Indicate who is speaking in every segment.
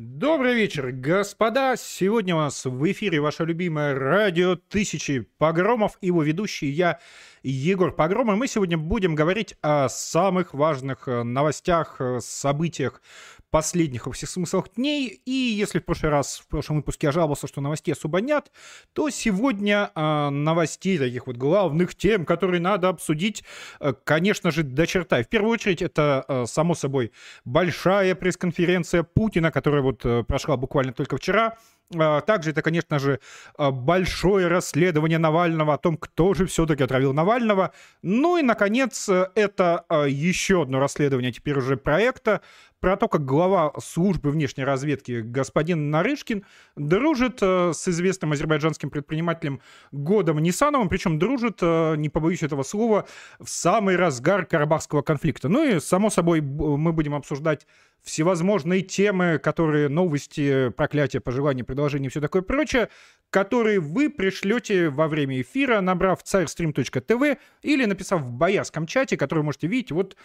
Speaker 1: Добрый вечер, господа! Сегодня у нас в эфире ваше любимое радио «Тысячи погромов» его ведущий я, Егор Погром. И мы сегодня будем говорить о самых важных э, новостях, э, событиях последних во всех смыслах дней. И если в прошлый раз, в прошлом выпуске я жаловался, что новостей особо нет, то сегодня э, новостей, таких вот главных тем, которые надо обсудить, э, конечно же, до черта. И в первую очередь это, э, само собой, большая пресс-конференция Путина, которая вот э, прошла буквально только вчера. А, также это, конечно же, а, большое расследование Навального о том, кто же все-таки отравил Навального. Ну и, наконец, это а, еще одно расследование теперь уже проекта про то, как глава службы внешней разведки господин Нарышкин дружит с известным азербайджанским предпринимателем Годом Нисановым, причем дружит, не побоюсь этого слова, в самый разгар карабахского конфликта. Ну и, само собой, мы будем обсуждать всевозможные темы, которые новости, проклятия, пожелания, предложения и все такое прочее, которые вы пришлете во время эфира, набрав царьстрим.тв или написав в боярском чате, который можете видеть вот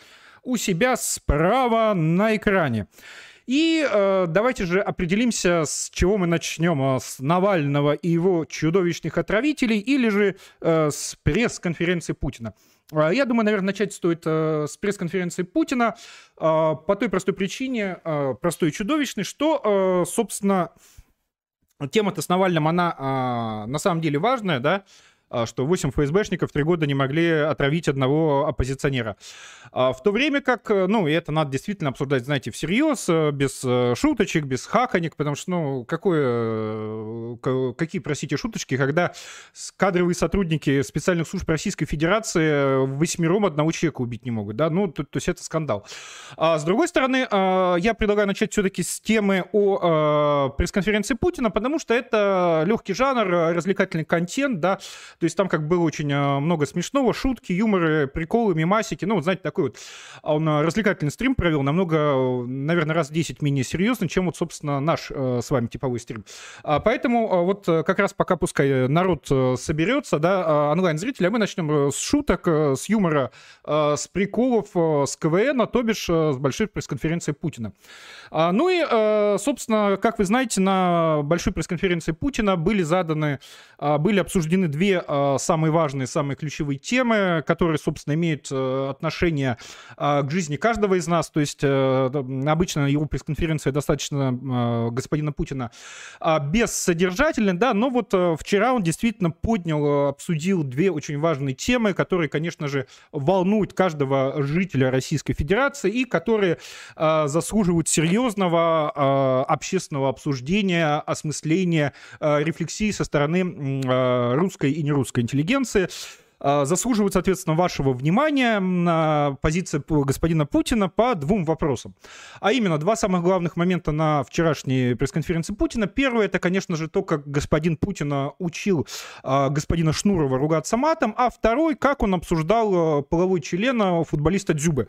Speaker 1: у себя справа на экране. И э, давайте же определимся, с чего мы начнем. Э, с Навального и его чудовищных отравителей или же э, с пресс-конференции Путина. А, я думаю, наверное, начать стоит э, с пресс-конференции Путина. Э, по той простой причине, э, простой и чудовищной, что, э, собственно, тема-то с Навальным, она на самом деле важная, да, а, что 8 ФСБшников три года не могли отравить одного оппозиционера. А, в то время как, э, ну, и это надо действительно обсуждать, знаете, всерьез, э, без э, шуточек, без хаканик, потому что, ну, какое, какие, простите, шуточки, когда кадровые сотрудники специальных служб Российской Федерации восьмером одного человека убить не могут, да, ну, то, то есть это скандал. А с другой стороны, я предлагаю начать все-таки с темы о пресс-конференции Путина, потому что это легкий жанр, развлекательный контент, да, то есть там как было очень а, много смешного, шутки, юморы, приколы, мимасики. Ну, вот знаете, такой вот а он а, развлекательный стрим провел, намного, наверное, раз 10 менее серьезный, чем вот, собственно, наш с вами типовой стрим. Поэтому вот как раз пока пускай народ соберется, да, онлайн-зрители, а мы начнем э, с шуток, э, с юмора, с приколов, с КВН, то бишь с большой пресс-конференции Путина. Ну и, собственно, как вы знаете, на большой пресс-конференции Путина были заданы, были обсуждены две Э, самые важные, самые ключевые темы, которые, собственно, имеют э, отношение э, к жизни каждого из нас. То есть обычно его пресс-конференция достаточно господина Путина бессодержательная, да, но вот вчера он действительно поднял, обсудил две очень важные темы, которые, конечно же, волнуют каждого жителя Российской Федерации и которые заслуживают серьезного общественного обсуждения, осмысления, рефлексии со стороны русской и не русской интеллигенции. А, заслуживают, соответственно, вашего внимания на позиции господина Путина по двум вопросам. А именно, два самых главных момента на вчерашней пресс-конференции Путина. Первое, это, конечно же, то, как господин Путин учил а, господина Шнурова ругаться матом, а второй, как он обсуждал а, половой член футболиста Дзюбы.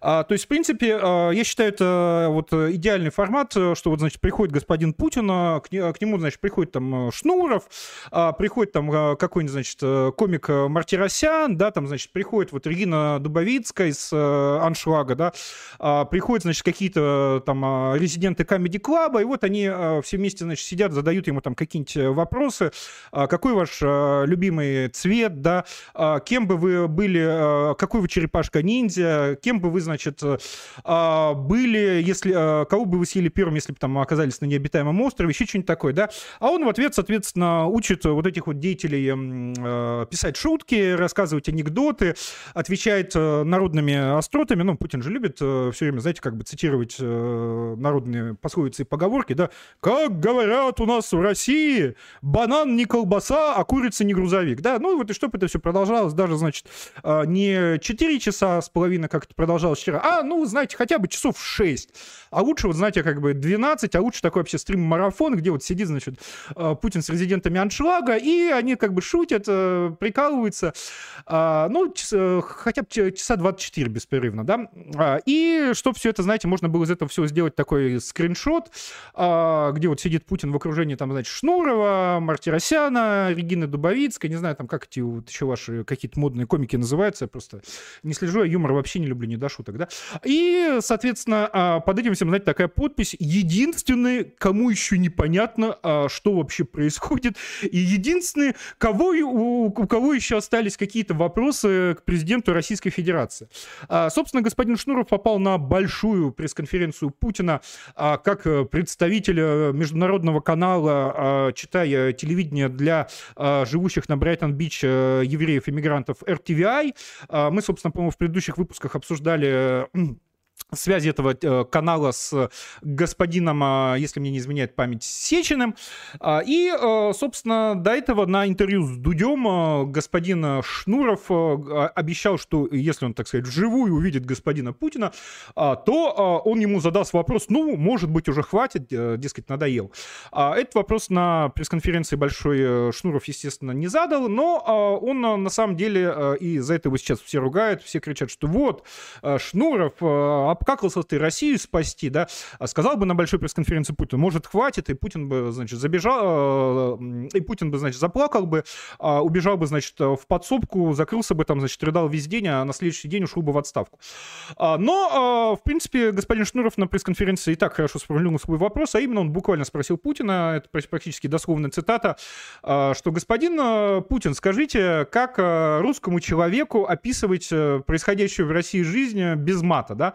Speaker 1: То есть, в принципе, я считаю, это вот идеальный формат, что вот, значит, приходит господин Путин, к нему, значит, приходит там Шнуров, приходит там какой-нибудь, значит, комик Мартин Мартиросян, да, там, значит, приходит вот Регина Дубовицкая из э, Аншлага, да, э, приходят, значит, какие-то там а, резиденты Comedy Club, и вот они э, все вместе, значит, сидят, задают ему там какие-нибудь э, вопросы, э, какой ваш э, любимый цвет, да, э, кем бы вы были, э, какой вы черепашка-ниндзя, кем бы вы, значит, э, были, если, э, кого бы вы съели первым, если бы там оказались на необитаемом острове, еще что-нибудь такое, да, а он в ответ, соответственно, учит вот этих вот деятелей э, писать шутки, шутки, рассказывать анекдоты, отвечает э, народными остротами. Ну, Путин же любит э, все время, знаете, как бы цитировать э, народные пословицы и поговорки, да. Как говорят у нас в России, банан не колбаса, а курица не грузовик, да. Ну, вот и чтобы это все продолжалось даже, значит, не 4 часа с половиной, как это продолжалось вчера, а, ну, знаете, хотя бы часов 6. А лучше, вот, знаете, как бы 12, а лучше такой вообще стрим-марафон, где вот сидит, значит, Путин с резидентами аншлага, и они как бы шутят, прикалываются, длится, а, ну, час, хотя бы часа 24 беспрерывно, да, а, и чтобы все это, знаете, можно было из этого всего сделать такой скриншот, а, где вот сидит Путин в окружении, там, значит, Шнурова, Мартиросяна, Регины Дубовицкой, не знаю, там, как эти вот еще ваши какие-то модные комики называются, я просто не слежу, я юмор вообще не люблю, не до шуток, да, и, соответственно, под этим всем, знаете, такая подпись, единственный, кому еще непонятно, что вообще происходит, и единственный, кого, у, у кого еще остались какие-то вопросы к президенту Российской Федерации. А, собственно, господин Шнуров попал на большую пресс-конференцию Путина а, как э, представитель э, международного канала, а, читая телевидение для живущих на Брайтон-Бич э, евреев-иммигрантов RTVI. Мы, собственно, по-моему, в предыдущих выпусках обсуждали связи этого э, канала с господином, а, если мне не изменяет память, Сечиным. А, и, э, собственно, до этого на интервью с Дудем э, господин Шнуров обещал, что если он, так сказать, вживую увидит господина Путина, а, то он ему задаст вопрос, ну, может быть, уже хватит, дескать, надоел. Этот вопрос на пресс-конференции большой Шнуров, естественно, не задал, но он на самом деле, и за это его сейчас все ругают, все кричат, что вот, Шнуров обкакался ты Россию спасти, да, а сказал бы на большой пресс-конференции Путин, может, хватит, и Путин бы, значит, забежал, э, и Путин бы, значит, заплакал бы, а, убежал бы, значит, в подсобку, закрылся бы там, значит, рыдал весь день, а на следующий день ушел бы в отставку. А, но, в принципе, господин Шнуров на пресс-конференции и так хорошо сформулировал свой вопрос, а именно он буквально спросил Путина, это практически дословная цитата, что господин э, Путин, скажите, как э, русскому человеку описывать происходящую в России жизнь без мата, да?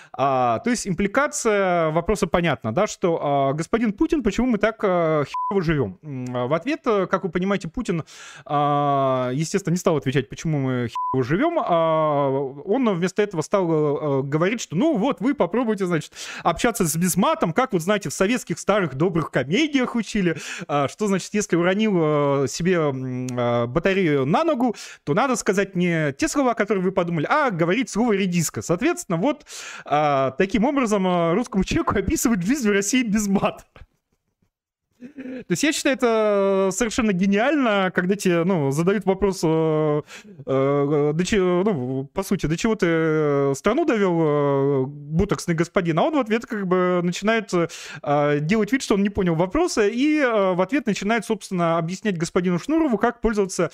Speaker 1: А, то есть импликация вопроса понятна, да, что а, господин Путин, почему мы так а, херово живем? В ответ, как вы понимаете, Путин, а, естественно, не стал отвечать, почему мы херово живем, а он вместо этого стал а, говорить, что ну вот, вы попробуйте, значит, общаться с безматом, как вот, знаете, в советских старых добрых комедиях учили, а, что, значит, если уронил а, себе а, батарею на ногу, то надо сказать не те слова, которые вы подумали, а говорить слово редиска. Соответственно, вот а, а, таким образом а, русскому человеку описывать жизнь в России без мат. То есть я считаю это совершенно гениально, когда тебе ну, задают вопрос, э, э, до чего, ну, по сути, до чего ты страну довел, э, бутоксный господин, а он в ответ как бы начинает э, делать вид, что он не понял вопроса, и э, в ответ начинает, собственно, объяснять господину Шнурову, как пользоваться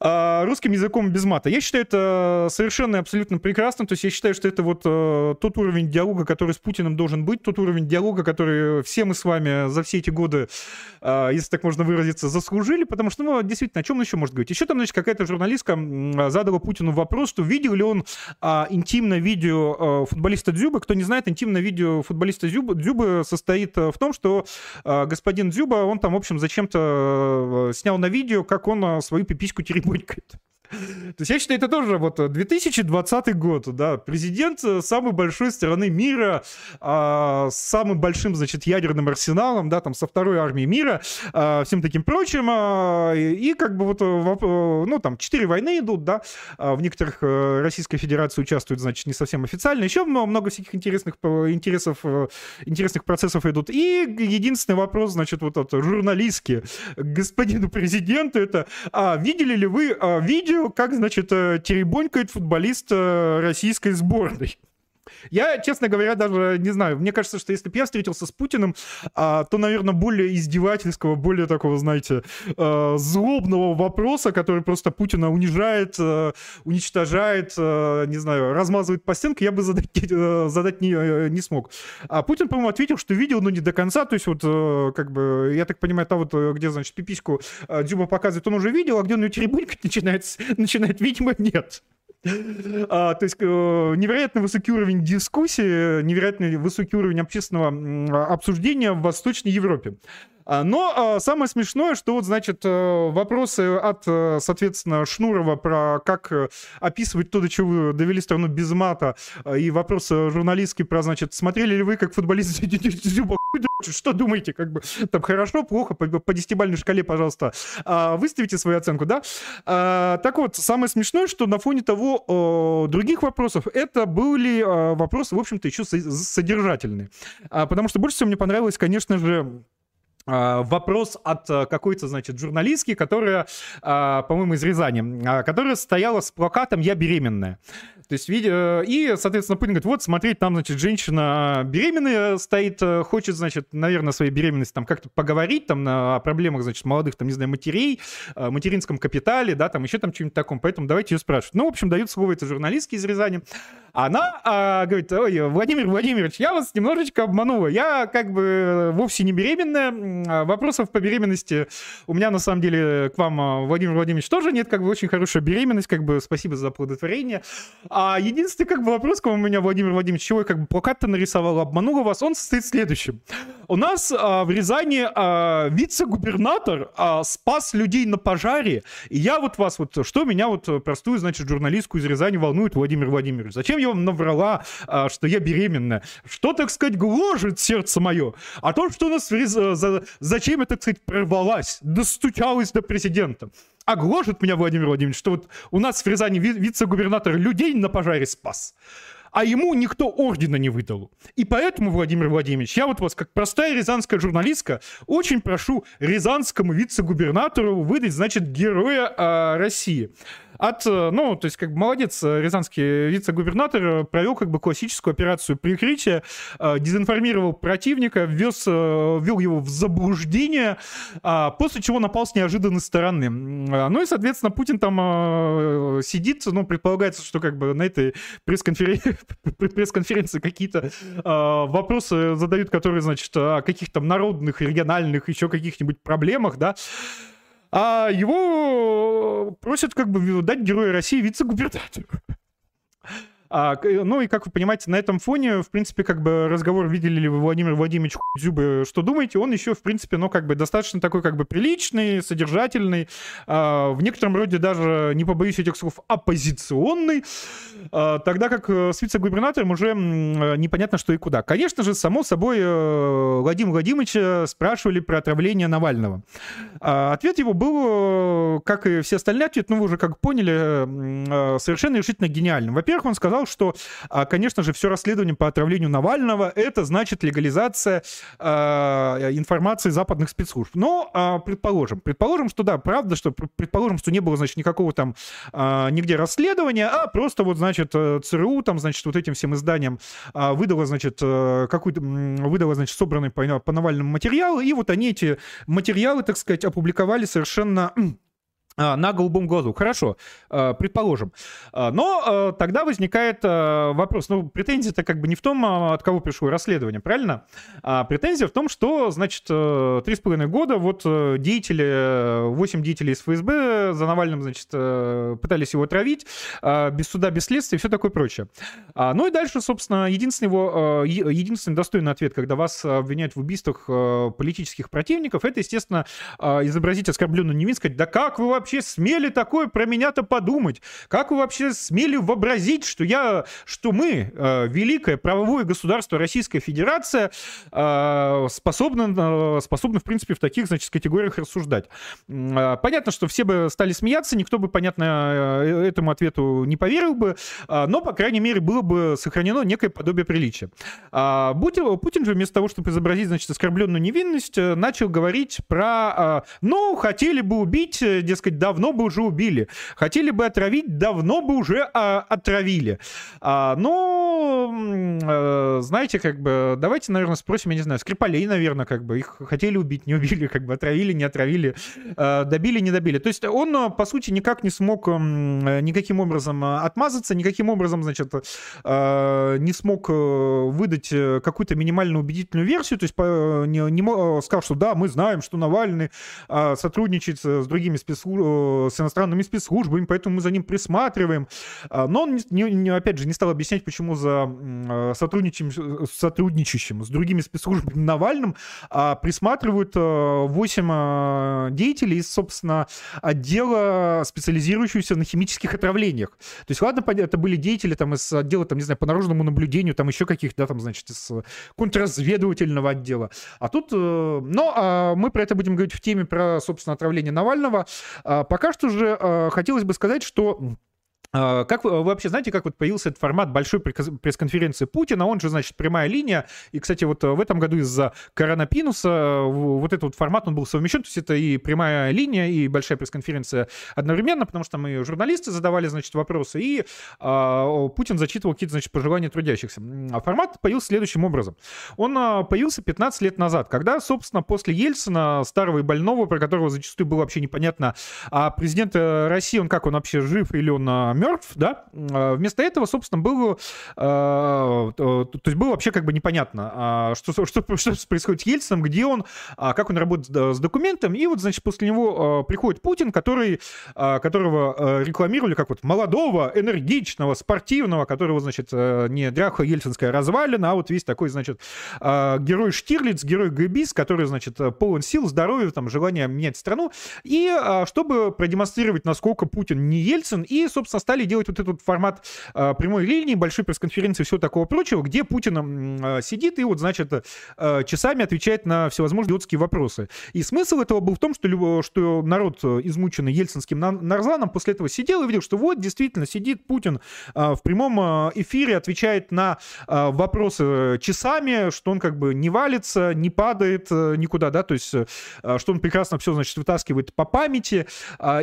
Speaker 1: русским языком без мата. Я считаю это совершенно и абсолютно прекрасно. То есть я считаю, что это вот э, тот уровень диалога, который с Путиным должен быть, тот уровень диалога, который все мы с вами за все эти годы, э, если так можно выразиться, заслужили, потому что, ну, действительно, о чем он еще может говорить? Еще там, значит, какая-то журналистка задала Путину вопрос, что видел ли он э, интимное видео э, футболиста Дзюба. Кто не знает, интимное видео футболиста Дзюба, Дзюба состоит э, в том, что господин Дзюба, он там, в общем, зачем-то снял на видео, как он свою пипиську теребит булькает. То есть я считаю, это тоже вот 2020 год, да, президент э, самой большой страны мира, а, с самым большим, значит, ядерным арсеналом, да, там, со второй армией мира, а, всем таким прочим, а, и, и как бы вот, э, ну, там, четыре войны идут, да, а, в некоторых Российская Федерация участвует, значит, не совсем официально, еще много всяких интересных интересов, интересных процессов идут, и единственный вопрос, значит, вот от журналистки господину президенту, это, а, видели ли вы а, видео, как, значит, э, теребонькает футболист э, российской сборной. Я, честно говоря, даже не знаю. Мне кажется, что если бы я встретился с Путиным, а, то, наверное, более издевательского, более такого, знаете, а, злобного вопроса, который просто Путина унижает, а, уничтожает, а, не знаю, размазывает по стенке, я бы задать, а, задать не, а, не смог. А Путин, по-моему, ответил, что видел, но не до конца. То есть вот, а, как бы, я так понимаю, там вот, где, значит, пипиську а, Дзюба показывает, он уже видел, а где он ее теребулькать начинает, начинает, видимо, нет. А, то есть э, невероятно высокий уровень дискуссии, невероятно высокий уровень общественного обсуждения в Восточной Европе. А, но а, самое смешное, что вот, значит, э, вопросы от, э, соответственно, Шнурова про как э, описывать то, до чего довели страну без мата, и вопросы журналистские про, значит, смотрели ли вы, как футболист что думаете, как бы там хорошо, плохо, по, по десятибалльной шкале, пожалуйста, выставите свою оценку, да? Так вот, самое смешное, что на фоне того других вопросов, это были вопросы, в общем-то, еще содержательные. Потому что больше всего мне понравилось, конечно же, вопрос от какой-то, значит, журналистки, которая, по-моему, из Рязани, которая стояла с плакатом «Я беременная». То есть, видя, и, соответственно, Путин говорит, вот, смотреть, там, значит, женщина беременная стоит, э, хочет, значит, наверное, своей беременности там как-то поговорить, там, о проблемах, значит, молодых, там, не знаю, матерей, э, материнском капитале, да, там, еще там что-нибудь таком, поэтому давайте ее спрашивать. Ну, в общем, дают слово это журналистки из Рязани. Она а, говорит, ой, Владимир Владимирович, я вас немножечко обманула, я как бы вовсе не беременная, а вопросов по беременности у меня, на самом деле, к вам, а, Владимир Владимирович, тоже нет, как бы очень хорошая беременность, как бы спасибо за оплодотворение. А единственный как бы вопрос к вам у меня, Владимир Владимирович, чего я как бы плакат-то нарисовал, обманула вас, он состоит в следующем. У нас а, в Рязани а, вице-губернатор а, спас людей на пожаре, и я вот вас, вот что меня вот простую, значит, журналистку из Рязани волнует, Владимир Владимирович, зачем я вам наврала, а, что я беременна? Что, так сказать, гложет сердце мое? А то, что у нас в Ряз... за... зачем я, так сказать, прорвалась, достучалась до президента? а гложет меня Владимир Владимирович, что вот у нас в Рязани вице-губернатор людей на пожаре спас, а ему никто ордена не выдал. И поэтому, Владимир Владимирович, я вот вас, как простая рязанская журналистка, очень прошу рязанскому вице-губернатору выдать, значит, героя э, России от, э, ну, то есть, как бы молодец, э, рязанский вице-губернатор э, провел как бы классическую операцию прикрытия, дезинформировал противника, ввез, ввел его в заблуждение, а, после чего напал с неожиданной стороны. Ну и, соответственно, Путин там сидит, ну, предполагается, что как бы на этой пресс-конференции, пресс-конференции какие-то вопросы задают, которые, значит, о каких-то народных, региональных, еще каких-нибудь проблемах, да, а его просят как бы дать Героя России вице-губернатору. А, ну и, как вы понимаете, на этом фоне, в принципе, как бы разговор, видели ли вы Владимир Владимирович Зюбы, что думаете, он еще, в принципе, ну, как бы достаточно такой, как бы приличный, содержательный, а, в некотором роде даже, не побоюсь этих слов, оппозиционный, а, тогда как э, с вице-губернатором уже непонятно, что и куда. Конечно же, само собой, э, Владимир Владимирович спрашивали про отравление Навального. А, ответ его был, э, как и все остальные ответы, ну, вы уже как поняли, совершенно решительно гениальным. Во-первых, он сказал, сказал, что, а, конечно же, все расследование по отравлению Навального это значит легализация э, информации западных спецслужб. Но э, предположим, предположим, что да, правда, что предположим, что не было, значит, никакого там нигде расследования, а просто вот, значит, э, ЦРУ там, значит, вот этим всем изданиям выдало, значит, э, какую-то выдало, значит, собранный по, по Навальному материал, и вот они эти материалы, так сказать, опубликовали совершенно а, на голубом глазу. Хорошо, а, предположим. А, но тогда возникает вопрос. Ну, претензия-то как бы не в том, от кого пришло расследование, правильно? А претензия в том, что, значит, э, три с половиной года вот э, деятели, восемь деятелей из ФСБ за Навальным, значит, э, пытались его отравить без суда, без следствия и все такое прочее. Ну и дальше, собственно, единственный его, единственный достойный ответ, когда вас обвиняют в убийствах политических противников, это, естественно, изобразить оскорбленную невинность, сказать, да как вы вообще вообще смели такое про меня-то подумать? Как вы вообще смели вообразить, что я, что мы, э, великое правовое государство Российская Федерация, э, способны, э, способны, в принципе, в таких, значит, категориях рассуждать? Э, понятно, что все бы стали смеяться, никто бы, понятно, э, этому ответу не поверил бы, э, но, по крайней мере, было бы сохранено некое подобие приличия. А Путин, Путин же вместо того, чтобы изобразить, значит, оскорбленную невинность, э, начал говорить про, э, ну, хотели бы убить, дескать, давно бы уже убили. Хотели бы отравить, давно бы уже а, отравили. А, но, а, знаете, как бы, давайте, наверное, спросим, я не знаю, Скрипалей, наверное, как бы, их хотели убить, не убили, как бы, отравили, не отравили, а, добили, не добили. То есть он, по сути, никак не смог никаким образом отмазаться, никаким образом, значит, а, не смог э, выдать э, какую-то минимально убедительную версию, то есть не, не сказал, что да, мы знаем, что Навальный а, сотрудничает с другими спецслужбами, с иностранными спецслужбами, поэтому мы за ним присматриваем. А, но он, не, не, опять же, не стал объяснять, почему за сотрудничающим, сотрудничающим с другими спецслужбами Навальным а, присматривают 8 а, деятелей из, собственно, отдела, специализирующегося на химических отравлениях. То есть, ладно, это были деятели там из отдела, там, не знаю, по наружному наблюдению, там еще каких-то, да, там, значит, из контрразведывательного отдела. А тут, э, но мы про это будем говорить в теме про, собственно, отравление Навального. Пока что же э, хотелось бы сказать, что а, как вы вообще знаете, как вот появился этот формат большой пресс-конференции Путина? Он же, значит, прямая линия. И, кстати, вот э, в этом году из-за коронапинуса вот этот вот формат, он был совмещен. То есть это и прямая линия, и большая пресс-конференция одновременно, потому что мы журналисты задавали, значит, вопросы, и а, Путин зачитывал какие-то, значит, пожелания трудящихся. А формат появился следующим образом. Он а, появился 15 лет назад, когда, собственно, после Ельцина, старого и больного, про которого зачастую было вообще непонятно, а президент э, России, он как, он вообще жив или он мертв, да, а, вместо этого, собственно, было, а, то есть было вообще как бы непонятно, а, что, что, что происходит с Ельцином, где он, как он работает с документом, и вот, значит, после него приходит Путин, который, которого рекламировали как вот молодого, энергичного, спортивного, которого, значит, не дряха ельцинская развалина, а вот весь такой, значит, герой Штирлиц, герой Гэбис, который, значит, полон сил, здоровья, там, желания менять страну, и чтобы продемонстрировать, насколько Путин не Ельцин, и, собственно, стали делать вот этот формат э, прямой линии, большой пресс-конференции и всего такого прочего, где Путин э, сидит и вот, значит, э, часами отвечает на всевозможные идиотские вопросы. И смысл этого был в том, что, что народ, измученный ельцинским нарзаном, после этого сидел и видел, что вот действительно сидит Путин в прямом эфире, отвечает на вопросы часами, что он как бы не валится, не падает никуда, да, то есть что он прекрасно все, значит, вытаскивает по памяти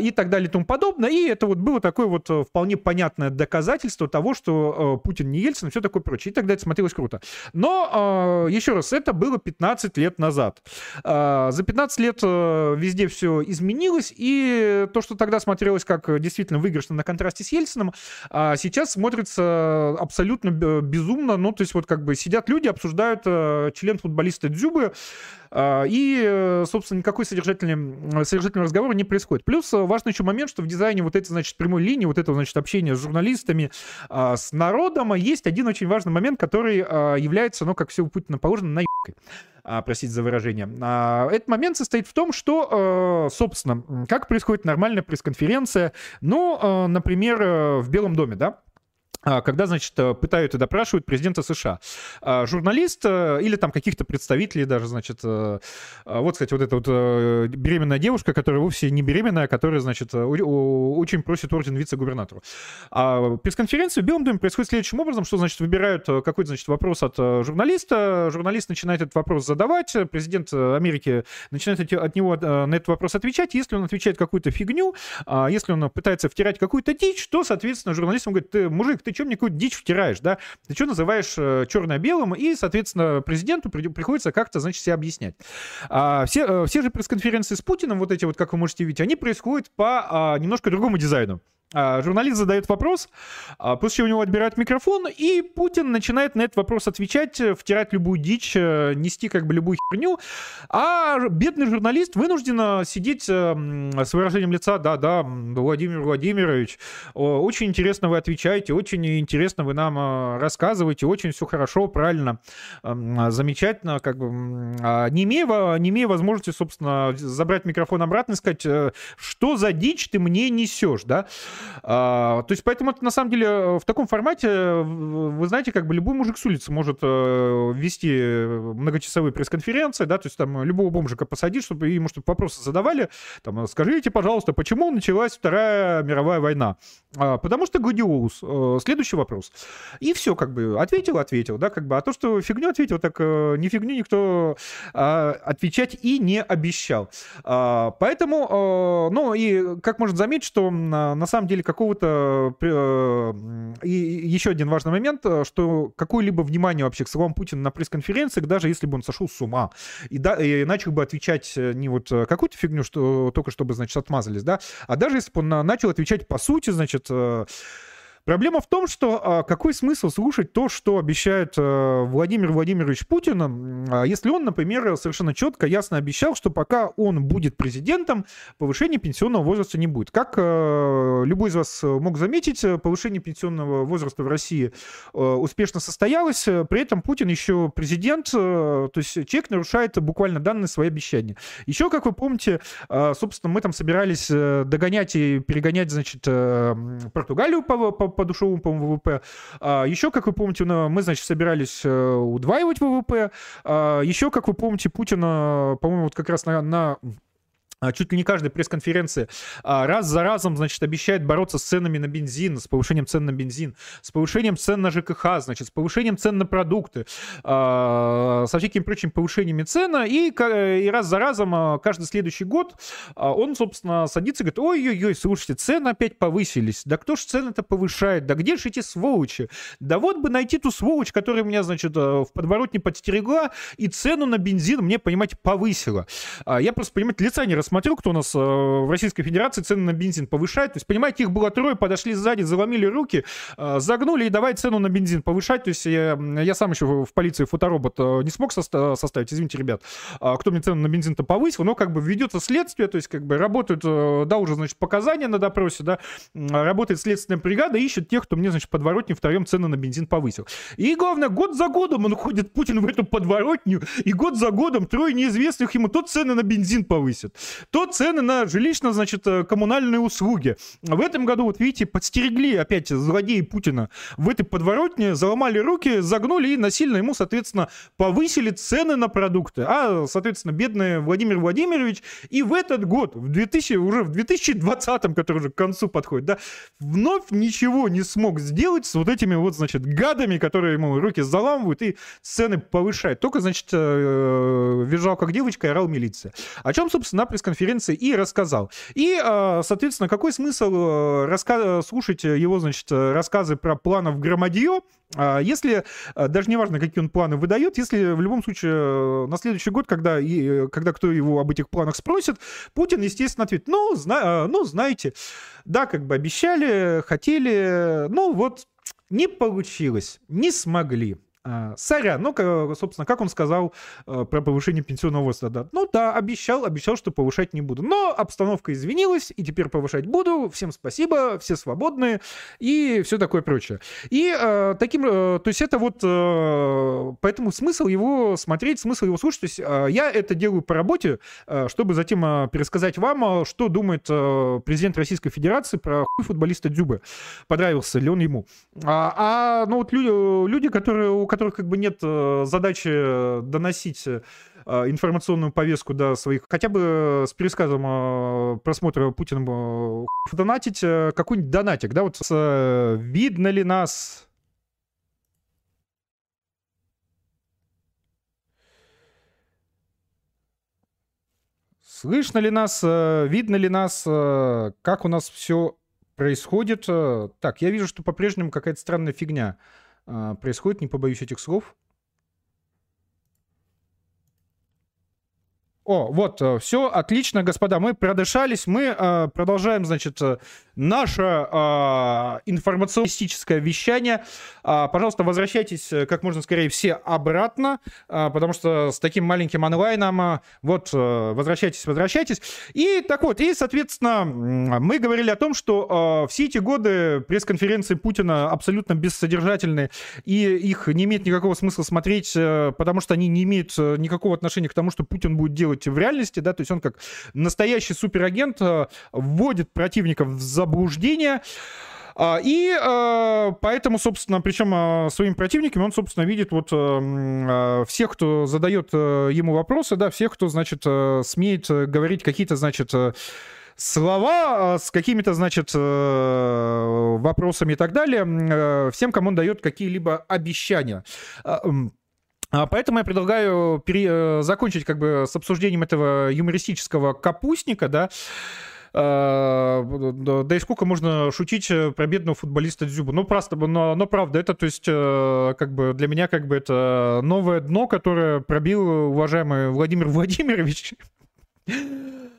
Speaker 1: и так далее и тому подобное. И это вот было такое вот вполне понятное доказательство того, что э, Путин не Ельцин и все такое прочее. И тогда это смотрелось круто. Но, э, еще раз, это было 15 лет назад. Э, за 15 лет везде все изменилось, и то, что тогда смотрелось как действительно выигрышно на контрасте с Ельцином, сейчас смотрится абсолютно безумно. Ну, то есть вот как бы сидят люди, обсуждают член футболиста Дзюбы, и, э, собственно, никакой содержательный, содержательный разговор не происходит. Плюс э, важный еще момент, что в дизайне вот этой, значит, прямой линии, вот этого, значит, общения с журналистами, а, с народом, есть один очень важный момент, который а, является, ну, как все у Путина положено, наебкой простите за выражение. Этот момент состоит в том, что, э, собственно, как происходит нормальная пресс-конференция, ну, например, в Белом доме, да, а, когда, значит, э, пытают и допрашивают президента США. А, журналист э, или там каких-то представителей даже, значит, э, а, вот, кстати, вот эта вот беременная девушка, которая вовсе не беременная, которая, значит, очень просит орден вице-губернатору. А пресс-конференция в Белом доме происходит следующим образом, что, значит, выбирают какой-то, значит, вопрос от журналиста, журналист начинает этот вопрос задавать, президент Америки начинает от него на этот вопрос отвечать, если он отвечает какую-то фигню, если он пытается втирать какую-то дичь, то, соответственно, журналист ему говорит, ты, мужик, ты что мне какую-то дичь втираешь, да? Ты что называешь э, черно-белым? И, соответственно, президенту при, приходится как-то, значит, себе объяснять. А, все, э, все же пресс-конференции с Путиным, вот эти вот, как вы можете видеть, они происходят по а, немножко другому дизайну. А, журналист задает вопрос, а, после чего у него отбирают микрофон, и Путин начинает на этот вопрос отвечать, э, втирать любую дичь, э, нести как бы любую херню, а бедный журналист вынужден сидеть э, с выражением лица, да-да, Владимир Владимирович, очень интересно вы отвечаете, очень интересно вы нам рассказываете, очень все хорошо, правильно, замечательно, как бы, а, не имея, не имея возможности, собственно, забрать микрофон обратно и сказать, что за дичь ты мне несешь, да, а, то есть, поэтому это на самом деле в таком формате, вы знаете, как бы любой мужик с улицы может э, вести многочасовые пресс-конференции, да, то есть там любого бомжика посадить, чтобы ему чтобы вопросы задавали, там, скажите, пожалуйста, почему началась Вторая мировая война? А, потому что Гладиолус. Э, следующий вопрос. И все, как бы, ответил, ответил, да, как бы, а то, что фигню ответил, так э, не фигню никто а, отвечать и не обещал. Поэтому, ну, и как можно заметить, что на самом самом деле какого-то... Э, и еще один важный момент, э, что какое-либо внимание вообще к словам Путина на пресс-конференциях, даже если бы он сошел с ума, и, да, и начал бы отвечать э, не вот какую-то фигню, что только чтобы, значит, отмазались, да, а даже если бы он начал отвечать по сути, значит, Проблема в том, что а, какой смысл слушать то, что обещает а, Владимир Владимирович Путин, а, если он, например, совершенно четко, ясно обещал, что пока он будет президентом, повышения пенсионного возраста не будет. Как а, любой из вас мог заметить, повышение пенсионного возраста в России а, успешно состоялось, при этом Путин еще президент, то есть человек нарушает буквально данные свои обещания. Еще, как вы помните, собственно, мы там собирались э, догонять и перегонять, значит, э, Португалию по, по по душевому, по ВВП. А, еще, как вы помните, мы, значит, собирались э, удваивать ВВП. А, еще, как вы помните, Путин, по-моему, вот как раз на, на чуть ли не каждой пресс-конференции а, раз за разом, значит, обещает бороться с ценами на бензин, с повышением цен на бензин, с повышением цен на ЖКХ, значит, с повышением цен на продукты, а, со всякими прочими повышениями цен, и, и раз за разом каждый следующий год он, собственно, садится и говорит, ой-ой-ой, слушайте, цены опять повысились, да кто ж цены-то повышает, да где же эти сволочи, да вот бы найти ту сволочь, которая меня, значит, в подворотне подстерегла и цену на бензин мне, понимаете, повысила. Я просто, понимаете, лица не смотрю, кто у нас э, в Российской Федерации цены на бензин повышает. То есть, понимаете, их было трое, подошли сзади, заломили руки, э, загнули и давай цену на бензин повышать. То есть я, я сам еще в полиции фоторобот э, не смог соста- составить, извините, ребят, а кто мне цену на бензин-то повысил, но как бы ведется следствие, то есть как бы работают, да, уже, значит, показания на допросе, да, работает следственная бригада, ищет тех, кто мне, значит, подворотню втроем цены на бензин повысил. И главное, год за годом он ходит, Путин, в эту подворотню, и год за годом трое неизвестных ему тот цены на бензин повысит то цены на жилищно, значит, э, коммунальные услуги. В этом году, вот видите, подстерегли опять злодеи Путина в этой подворотне, заломали руки, загнули и насильно ему, соответственно, повысили цены на продукты. А, соответственно, бедный Владимир Владимирович и в этот год, в 2000, уже в 2020, который уже к концу подходит, да, вновь ничего не смог сделать с вот этими вот, значит, гадами, которые ему руки заламывают и цены повышают. Только, значит, э, визжал как девочка и орал милиция. О чем, собственно, на пресс-конференции и рассказал. И, а, соответственно, какой смысл э, раска... слушать его, значит, рассказы про планов громадье, а, если, э, даже не важно, какие он планы выдает, если в любом случае э, на следующий год, когда, и, когда кто его об этих планах спросит, Путин, естественно, ответит, ну, зна... ну, знаете, да, как бы обещали, хотели, ну, вот не получилось, не смогли. А, сорян, ну, собственно, как он сказал э, про повышение пенсионного возраста. Ну да, обещал, обещал, что повышать не буду. Но обстановка извинилась, и теперь повышать буду. Всем спасибо, все свободные и все такое прочее. И э, таким, э, то есть это вот, э, поэтому смысл его смотреть, смысл его слушать. То есть э, я это делаю по работе, э, чтобы затем э, пересказать вам, э, что думает э, президент Российской Федерации про хуй футболиста Дзюбы. Понравился ли он ему. А, а ну вот люди, люди которые, у которых как бы нет э, задачи э, доносить э, информационную повестку до своих, хотя бы с пересказом просмотра Путиным донатить какой-нибудь донатик, да, вот с, видно ли нас Слышно ли нас, видно ли нас, как у нас все происходит? Так, я вижу, что по-прежнему какая-то странная фигня. А, происходит, не побоюсь этих слов. О, вот, э, все отлично, господа, мы продышались, мы э, продолжаем, значит, э, наше э, информационистическое вещание. Э, пожалуйста, возвращайтесь э, как можно скорее все обратно, э, потому что с таким маленьким онлайном, э, вот, э, возвращайтесь, возвращайтесь. И так вот, и, соответственно, мы говорили о том, что э, все эти годы пресс-конференции Путина абсолютно бессодержательны, и их не имеет никакого смысла смотреть, э, потому что они не имеют никакого отношения к тому, что Путин будет делать делать в реальности, да, то есть он как настоящий суперагент э, вводит противников в заблуждение, а, и э, поэтому, собственно, причем э, своими противниками он, собственно, видит вот всех, кто задает ему вопросы, да, всех, кто, значит, смеет говорить какие-то, значит, слова с какими-то, значит, вопросами и так далее, всем, кому он дает какие-либо обещания. А, поэтому я предлагаю пере... Э, закончить как бы с обсуждением этого юмористического капустника, да, а, да и сколько можно шутить про бедного футболиста Дзюбу. Ну, просто, но, но правда, это, то есть, э, как бы для меня, как бы, это новое дно, которое пробил уважаемый Владимир Владимирович.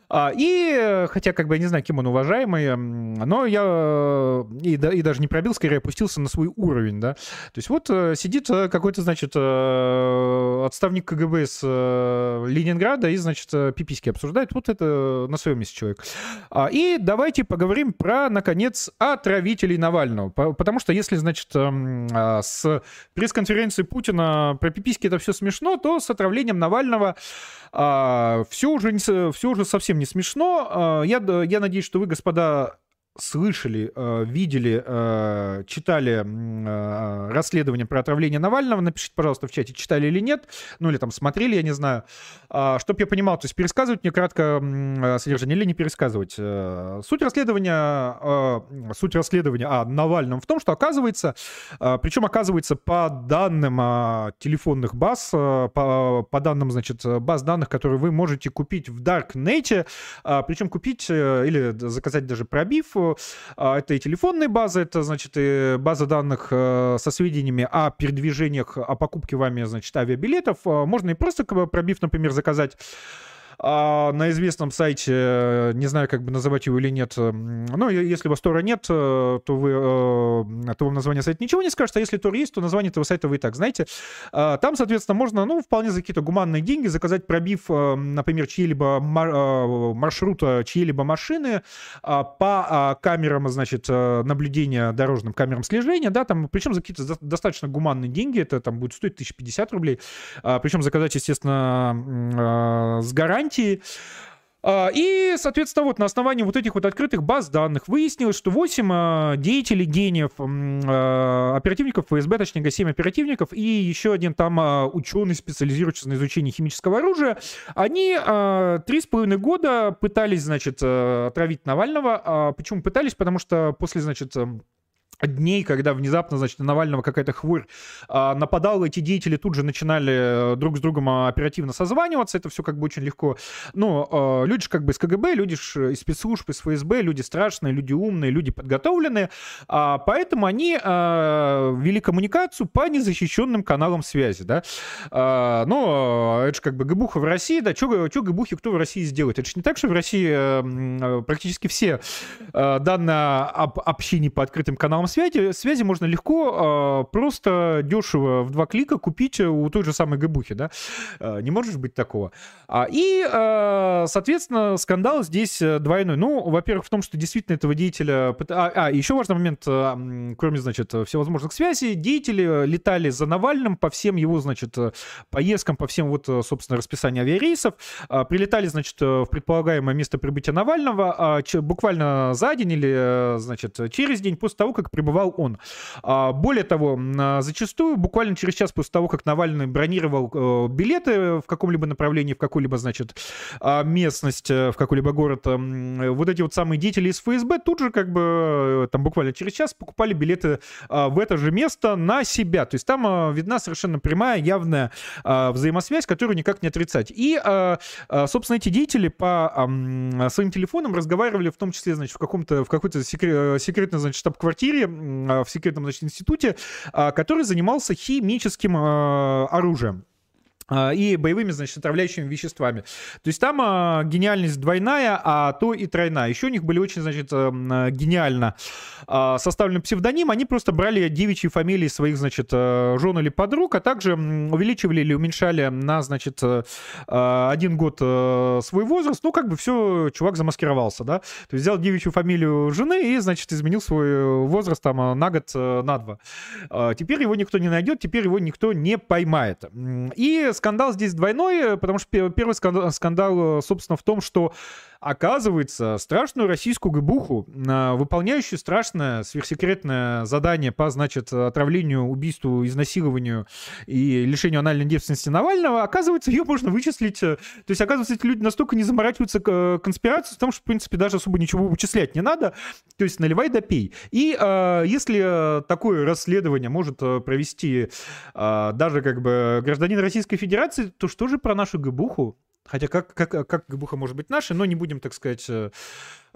Speaker 1: А, и, хотя, как бы, я не знаю, кем он уважаемый, но я и, и даже не пробил, скорее опустился на свой уровень, да. То есть вот э, сидит э, какой-то, значит, э, отставник КГБ из Ленинграда и, значит, пиписьки обсуждает. Вот это на своем месте человек. А, и давайте поговорим про, наконец, отравителей Навального. Потому что если, значит, а, с пресс-конференции Путина про пиписьки это все смешно, то с отравлением Навального все уже, все уже совсем совсем не смешно. А, я, я надеюсь, что вы, господа, слышали, э, видели, э, читали э, расследование про отравление Навального, напишите, пожалуйста, в чате, читали или нет, ну или там смотрели, я не знаю, а, чтобы я понимал, то есть пересказывать мне кратко содержание или не пересказывать. Суть расследования, суть расследования о Навальном в том, что оказывается, причем оказывается по данным телефонных баз, по, по данным, значит, баз данных, которые вы можете купить в Darknet, причем купить или заказать даже пробив, а, это и телефонные базы, это, значит, и база данных э, со сведениями о передвижениях, о покупке вами, значит, авиабилетов. А, можно и просто, пробив, например, заказать а на известном сайте, э, не знаю, как бы называть его или нет, ну, если у вас Тора нет, э, то, вы, э, то вам название сайта ничего не скажет, а если Тор есть, то название этого сайта вы и так знаете. А, там, соответственно, можно, ну, вполне за какие-то гуманные деньги заказать пробив, например, чьи-либо маршрута, чьи-либо машины а, по а, камерам, значит, наблюдения дорожным камерам слежения, да, там, причем за какие-то достаточно гуманные деньги, это там будет стоить 1050 рублей, причем заказать, естественно, с гарантией, гарантии. А, и, соответственно, вот на основании вот этих вот открытых баз данных выяснилось, что 8 а, деятелей, гениев, а, оперативников ФСБ, точнее, 7 оперативников, и еще один там ученый, специализирующийся на изучении химического оружия, они три с половиной года пытались, значит, отравить Навального. Почему пытались? Потому что после, значит, дней, когда внезапно, значит, на Навального какая-то хворь а, нападала, эти деятели тут же начинали э, друг с другом а, оперативно созваниваться, это все как бы очень легко. Ну, а, люди же как бы из КГБ, люди же из спецслужб, из ФСБ, люди страшные, люди умные, люди подготовленные, а, поэтому они а, вели коммуникацию по незащищенным каналам связи, да. А, ну, это же как бы ГБУха в России, да, что ГБУхи кто в России сделает? Это же не так, что в России а, практически все а, данные об общении по открытым каналам связи, связи можно легко, э, просто дешево в два клика купить у той же самой ГБУхи, да? Э, не может быть такого. А, и, э, соответственно, скандал здесь двойной. Ну, во-первых, в том, что действительно этого деятеля... А, а еще важный момент, кроме, значит, всевозможных связей, деятели летали за Навальным по всем его, значит, поездкам, по всем вот, собственно, расписанию авиарейсов, прилетали, значит, в предполагаемое место прибытия Навального буквально за день или, значит, через день после того, как пребывал он. А, более того, зачастую, буквально через час после того, как Навальный бронировал э, билеты в каком-либо направлении, в какую-либо, значит, а, местность, э, в какой-либо город, вот эти вот самые деятели из ФСБ тут же как бы э, там буквально через час покупали билеты а, в это же место на себя. То есть там видна совершенно прямая, явная взаимосвязь, которую никак не отрицать. И, собственно, эти деятели по своим телефонам разговаривали в том числе, значит, в каком-то, в какой-то секретной, значит, штаб-квартире а, в секретном значит, институте, а, который занимался химическим а, оружием. А, и боевыми, значит, отравляющими веществами. То есть там а, гениальность двойная, а то и тройная. Еще у них были очень, значит, а, гениально а, составлены псевдоним. Они просто брали девичьи фамилии своих, значит, а, жен или подруг, а также увеличивали или уменьшали на, значит, а, один год а, свой возраст. Ну, как бы все, чувак замаскировался, да. То есть взял девичью фамилию жены и, значит, изменил свой возраст там на год, на два. Теперь его никто не найдет, теперь его никто не поймает. И скандал здесь двойной, э, потому что первый скандал, скандал, э, собственно, в том, что оказывается, страшную российскую ГБУху, выполняющую страшное сверхсекретное задание по, значит, отравлению, убийству, изнасилованию и лишению анальной девственности Навального, оказывается, ее можно вычислить. Э, то есть, оказывается, эти люди настолько не заморачиваются конспирацией, потому что, в принципе, даже особо ничего вычислять не надо. То есть, наливай да пей. И э, если такое расследование может провести э, даже как бы гражданин Российской Федерации, то что же про нашу ГБУху? Хотя как, как, как ГБУХа может быть наша, но не будем, так сказать, э,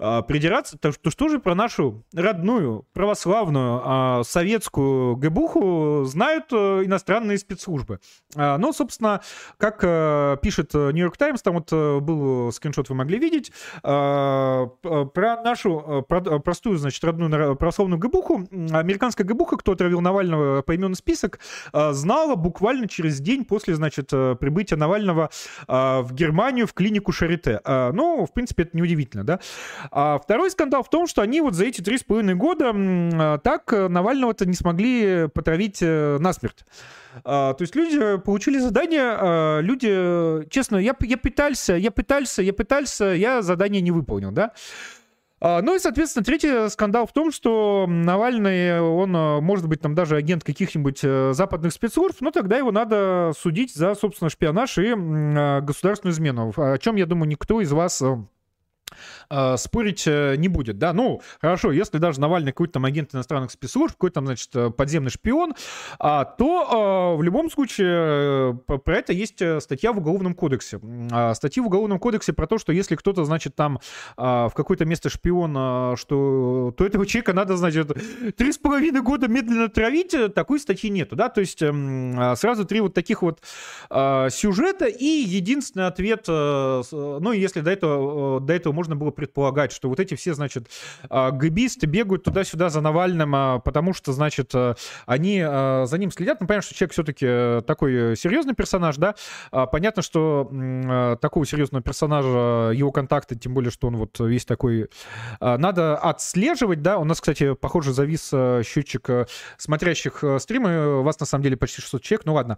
Speaker 1: а, придираться, то, то что же про нашу родную, православную, а, советскую ГБУХу знают э, иностранные спецслужбы. А, ну, собственно, как э, пишет Нью-Йорк Таймс, там вот был скриншот, вы могли видеть, про нашу про, простую, значит, родную православную ГБУХу, американская ГБУХа, кто отравил Навального по именный список, знала буквально через день после, значит, прибытия Навального в Германию в клинику Шарите. Ну, в принципе, это неудивительно, да? А второй скандал в том, что они вот за эти три с половиной года а, так э, Навального-то не смогли потравить э, насмерть. А, то есть люди получили задание, а, люди, честно, я, я пытался, я пытался, я пытался, я задание не выполнил, да. Ну и, соответственно, третий скандал в том, что Навальный, он может быть там даже агент каких-нибудь э, западных спецслужб, но тогда его надо судить за, собственно, шпионаж и государственную измену, о чем, я думаю, никто из вас э, спорить э, не будет, да, ну, хорошо, если даже Навальный какой-то там агент иностранных спецслужб, какой-то там, значит, э, подземный шпион, а, то э, в любом случае э, про это есть статья в Уголовном кодексе. А, статья в Уголовном кодексе про то, что если кто-то, значит, там а, в какое-то место шпион, что, то этого человека надо, значит, три с половиной года медленно травить, такой статьи нету, да, то есть э, сразу три вот таких вот сюжета, и единственный ответ, ну, если до этого, до этого можно было предполагать, что вот эти все, значит, а, гбисты бегают туда-сюда за Навальным, а, потому что, значит, а, они за ним следят. Ну, понятно, что человек все-таки э, такой серьезный персонаж, да. Понятно, что такого серьезного персонажа, его контакты, тем более, что он вот весь такой... Надо отслеживать, да. У нас, кстати, похоже, завис счетчик смотрящих стримы. У вас, на самом деле, почти 600 человек. Ну, ладно.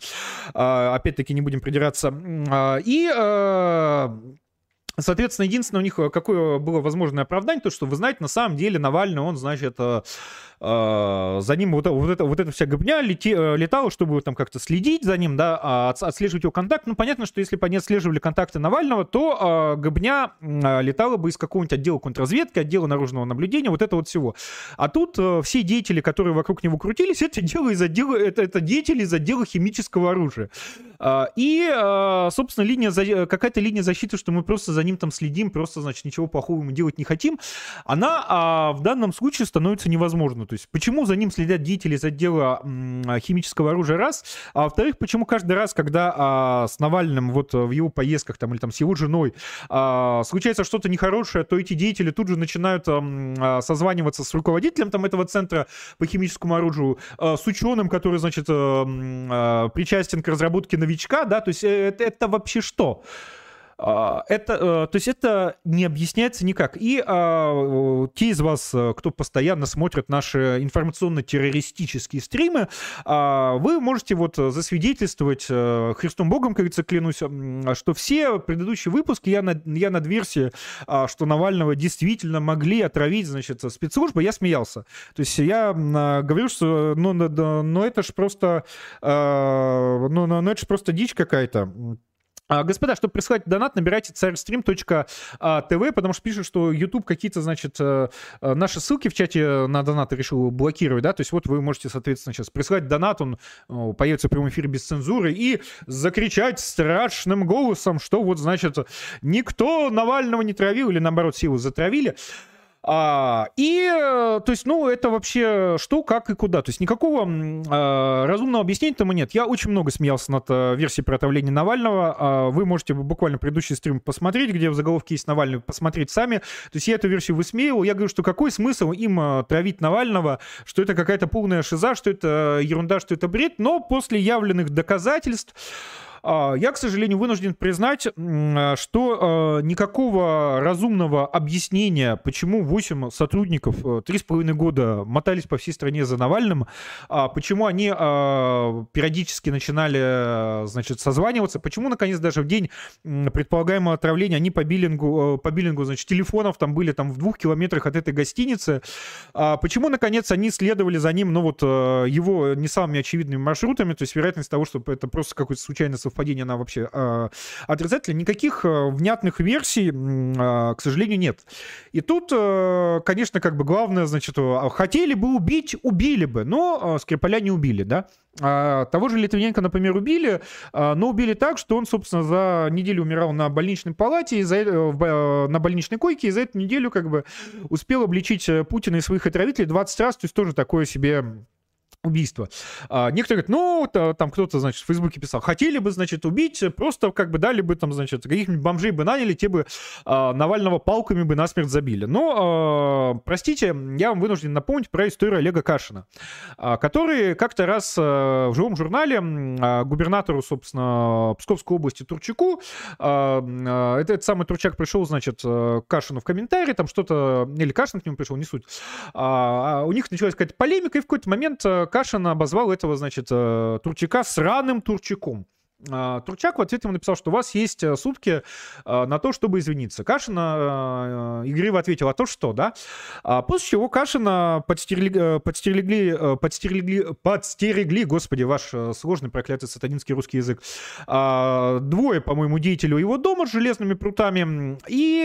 Speaker 1: Опять-таки, не будем придираться. И Соответственно, единственное у них э, какое было возможное оправдание, то, что, вы знаете, на самом деле Навальный, он, значит, э, э, за ним вот, вот, это, вот эта вся гобня лети, летала, чтобы там как-то следить за ним, да, а отслеживать его контакт. Ну, понятно, что если бы они отслеживали контакты Навального, то гобня летала бы из какого-нибудь отдела контрразведки, отдела наружного наблюдения, вот это вот всего. А тут все деятели, которые вокруг него крутились, это дело из отдела, это, это деятели из отдела химического оружия. И, собственно, линия, какая-то линия защиты, что мы просто за за ним там следим, просто, значит, ничего плохого ему делать не хотим, она а, в данном случае становится невозможной. То есть почему за ним следят деятели из отдела химического оружия, раз, а во-вторых, почему каждый раз, когда а, с Навальным вот в его поездках там или там с его женой а, случается что-то нехорошее, то эти деятели тут же начинают а, созваниваться с руководителем там этого центра по химическому оружию, а, с ученым, который, значит, а, а, причастен к разработке новичка, да, то есть э, это, это вообще что? А, это, э, то есть это не объясняется никак. И а, те из вас, э, кто постоянно смотрит наши информационно-террористические стримы, а, вы можете вот засвидетельствовать, э, Христом Богом, как говорится, клянусь, что все предыдущие выпуски я над, я над версией, что Навального действительно могли отравить, значит, спецслужбы, я смеялся. То есть я говорю, что ну, ну это ж просто, ну, ну, ну это ж просто дичь какая-то. А, господа, чтобы присылать донат, набирайте царьстрим.тв, потому что пишут, что YouTube какие-то, значит, э, э, наши ссылки в чате на донаты решил блокировать, да, то есть вот вы можете, соответственно, сейчас присылать донат, он появится в прямом эфире без цензуры, и закричать страшным голосом, что вот, значит, никто Навального не травил, или наоборот, силу затравили. А, и, э, то есть, ну, это вообще что, как и куда. То есть никакого а, разумного объяснения тому нет. Я очень много смеялся над а, версией про отравление Навального. А, вы можете буквально предыдущий стрим посмотреть, где в заголовке есть Навальный, посмотреть сами. То есть я эту версию высмеивал. Я говорю, что какой смысл им а, травить Навального, что это какая-то полная шиза, что это ерунда, что это бред. Но после явленных доказательств я, к сожалению, вынужден признать, а, что а, никакого разумного объяснения, почему 8 сотрудников 3,5 э, года мотались по всей стране за Навальным, почему они периодически начинали, значит, созваниваться, почему, наконец, даже в день предполагаемого отравления они по биллингу, э, по биллингу, значит, телефонов там были там в двух километрах от этой гостиницы, почему, наконец, они следовали за ним, ну вот, э, его не самыми очевидными маршрутами, то есть вероятность того, что это просто какой-то случайный совпадение, она вообще э, отрицательная. Никаких э, внятных версий, э, к сожалению, нет. И тут, э, конечно, как бы главное, значит, э, хотели бы убить, убили бы, но э, Скрипаля не убили, да. А, того же Литвиненко, например, убили, а, но убили так, что он, собственно, за неделю умирал на больничной палате, и за, э, на больничной койке, и за эту неделю как бы успел обличить Путина и своих отравителей 20 раз, то есть тоже такое себе убийство. А, некоторые говорят, ну, там кто-то, значит, в Фейсбуке писал, хотели бы, значит, убить, просто как бы дали бы там, значит, каких-нибудь бомжей бы наняли, те бы а, Навального палками бы насмерть забили. Но, а, простите, я вам вынужден напомнить про историю Олега Кашина, а, который как-то раз а, в живом журнале а, губернатору, собственно, Псковской области Турчаку, а, а, этот самый Турчак пришел, значит, к Кашину в комментарии, там что-то, или Кашин к нему пришел, не суть. А, а у них началась какая-то полемика, и в какой-то момент Кашин обозвал этого, значит, э, Турчака сраным Турчаком. А, Турчак в ответ ему написал, что у вас есть э, сутки а, на то, чтобы извиниться. Кашин а, игриво ответил, а то что, да? После чего Кашина подстерегли, подстерегли, подстерегли, подстерегли, господи, ваш сложный проклятый сатанинский русский язык, двое, по-моему, деятелей его дома с железными прутами, и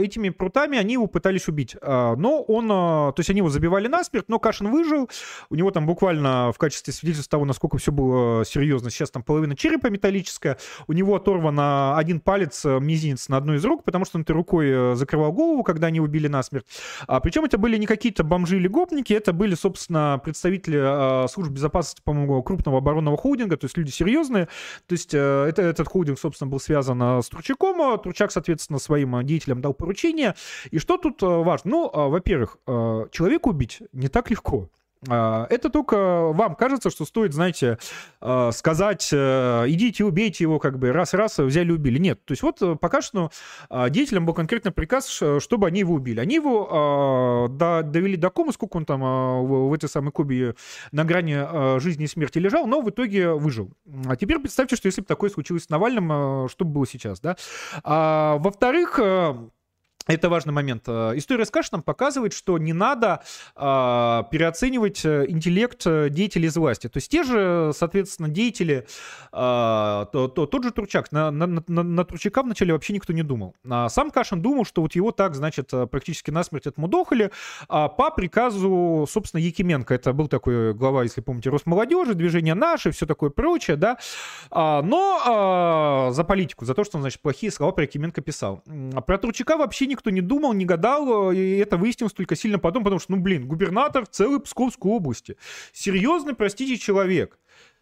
Speaker 1: этими прутами они его пытались убить. Но он, то есть они его забивали насмерть, но Кашин выжил, у него там буквально в качестве свидетельства того, насколько все было серьезно, сейчас там половина черепа металлическая, у него оторван один палец, э, мизинец на одной из рук, потому что он этой рукой э, закрывал голову, когда они убили насмерть. А, причем это были не какие-то бомжи или гопники, это были, собственно, представители а, служб безопасности, по-моему, крупного оборонного холдинга, то есть люди серьезные. То есть э, это, этот холдинг, собственно, был связан с Турчаком, а Турчак, соответственно, своим деятелям дал поручение. И что тут важно? Ну, во-первых, человека убить не так легко. А, это только вам кажется, что стоит, знаете, а, сказать, э, идите, убейте его, как бы раз-раз взяли, убили. Нет, то есть вот э, пока что а, деятелям был конкретно приказ, чтобы они его убили. Они его довели до комы, сколько он там в этой самой Кубе на грани жизни и смерти лежал, но в итоге выжил. А теперь представьте, что если бы такое случилось с Навальным, что бы было сейчас, да? Во-вторых, э, это важный момент. Э, история с Кашином показывает, что не надо э, переоценивать э, интеллект э, деятелей из власти. То есть те же, соответственно, деятели, э, то, то, тот же Турчак, на, на, на, на Турчака вначале вообще никто не думал. А сам Кашин думал, что вот его так, значит, практически насмерть отмудохали а по приказу, собственно, Якименко. Это был такой глава, если помните, Росмолодежи, движение наше, все такое прочее, да. А, но а, за политику, за то, что он, значит, плохие слова про Якименко писал. А про Турчака вообще никто никто не думал, не гадал, и это выяснилось только сильно потом, потому что, ну, блин, губернатор целой Псковской области. Серьезный, простите, человек.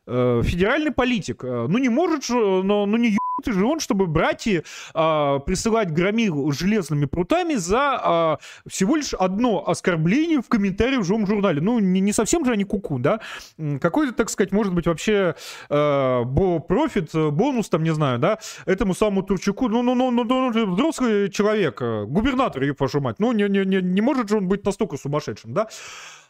Speaker 1: Э, федеральный политик. Э, ну, не может же, но, ну, не ты же он, чтобы брать и а, присылать громилу железными прутами за а, всего лишь одно оскорбление в комментарии в живом журнале. Ну, не, не совсем же они куку, да? Какой-то, так сказать, может быть, вообще а, профит, бонус, там, не знаю, да, этому самому Турчаку. Ну, ну, ну, ну, ну, ну взрослый человек, губернатор, ее вашу мать. Ну, не, не, не, не может же он быть настолько сумасшедшим, да?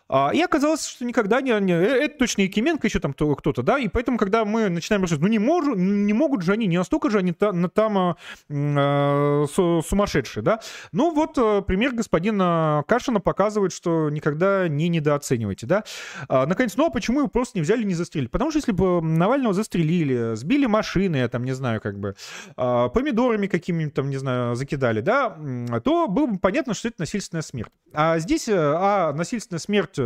Speaker 1: А, и оказалось, что никогда не... не э, это точно Якименко, еще там кто-то, да, и поэтому, когда мы начинаем решать, ну не, можу, не могут же они, не настолько же они там, там э, сумасшедшие, да. Ну вот э, пример господина Кашина показывает, что никогда не недооценивайте, да. А, наконец, ну а почему его просто не взяли, не застрелили? Потому что если бы Навального застрелили, сбили машины, я там не знаю, как бы, помидорами какими-нибудь там, не знаю, закидали, да, то было бы понятно, что это насильственная смерть. А здесь, э, а насильственная смерть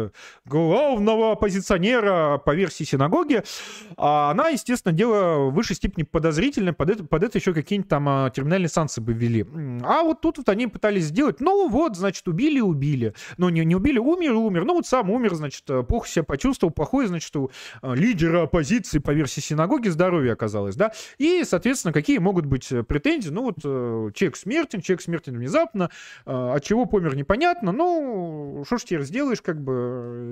Speaker 1: главного оппозиционера по версии синагоги, а она, естественно, дело в высшей степени подозрительное, под это, под это еще какие-нибудь там а, терминальные санкции бы ввели. А вот тут вот они пытались сделать, ну вот, значит, убили, убили. Ну, не, не убили, умер, умер. Ну, вот сам умер, значит, э, плохо себя почувствовал, плохой, значит, у э, лидера оппозиции по версии синагоги здоровье оказалось, да. И, соответственно, какие могут быть э, претензии? Ну, вот человек смертен, человек смертен внезапно, от чего помер непонятно, ну, что ж теперь сделаешь, как бы,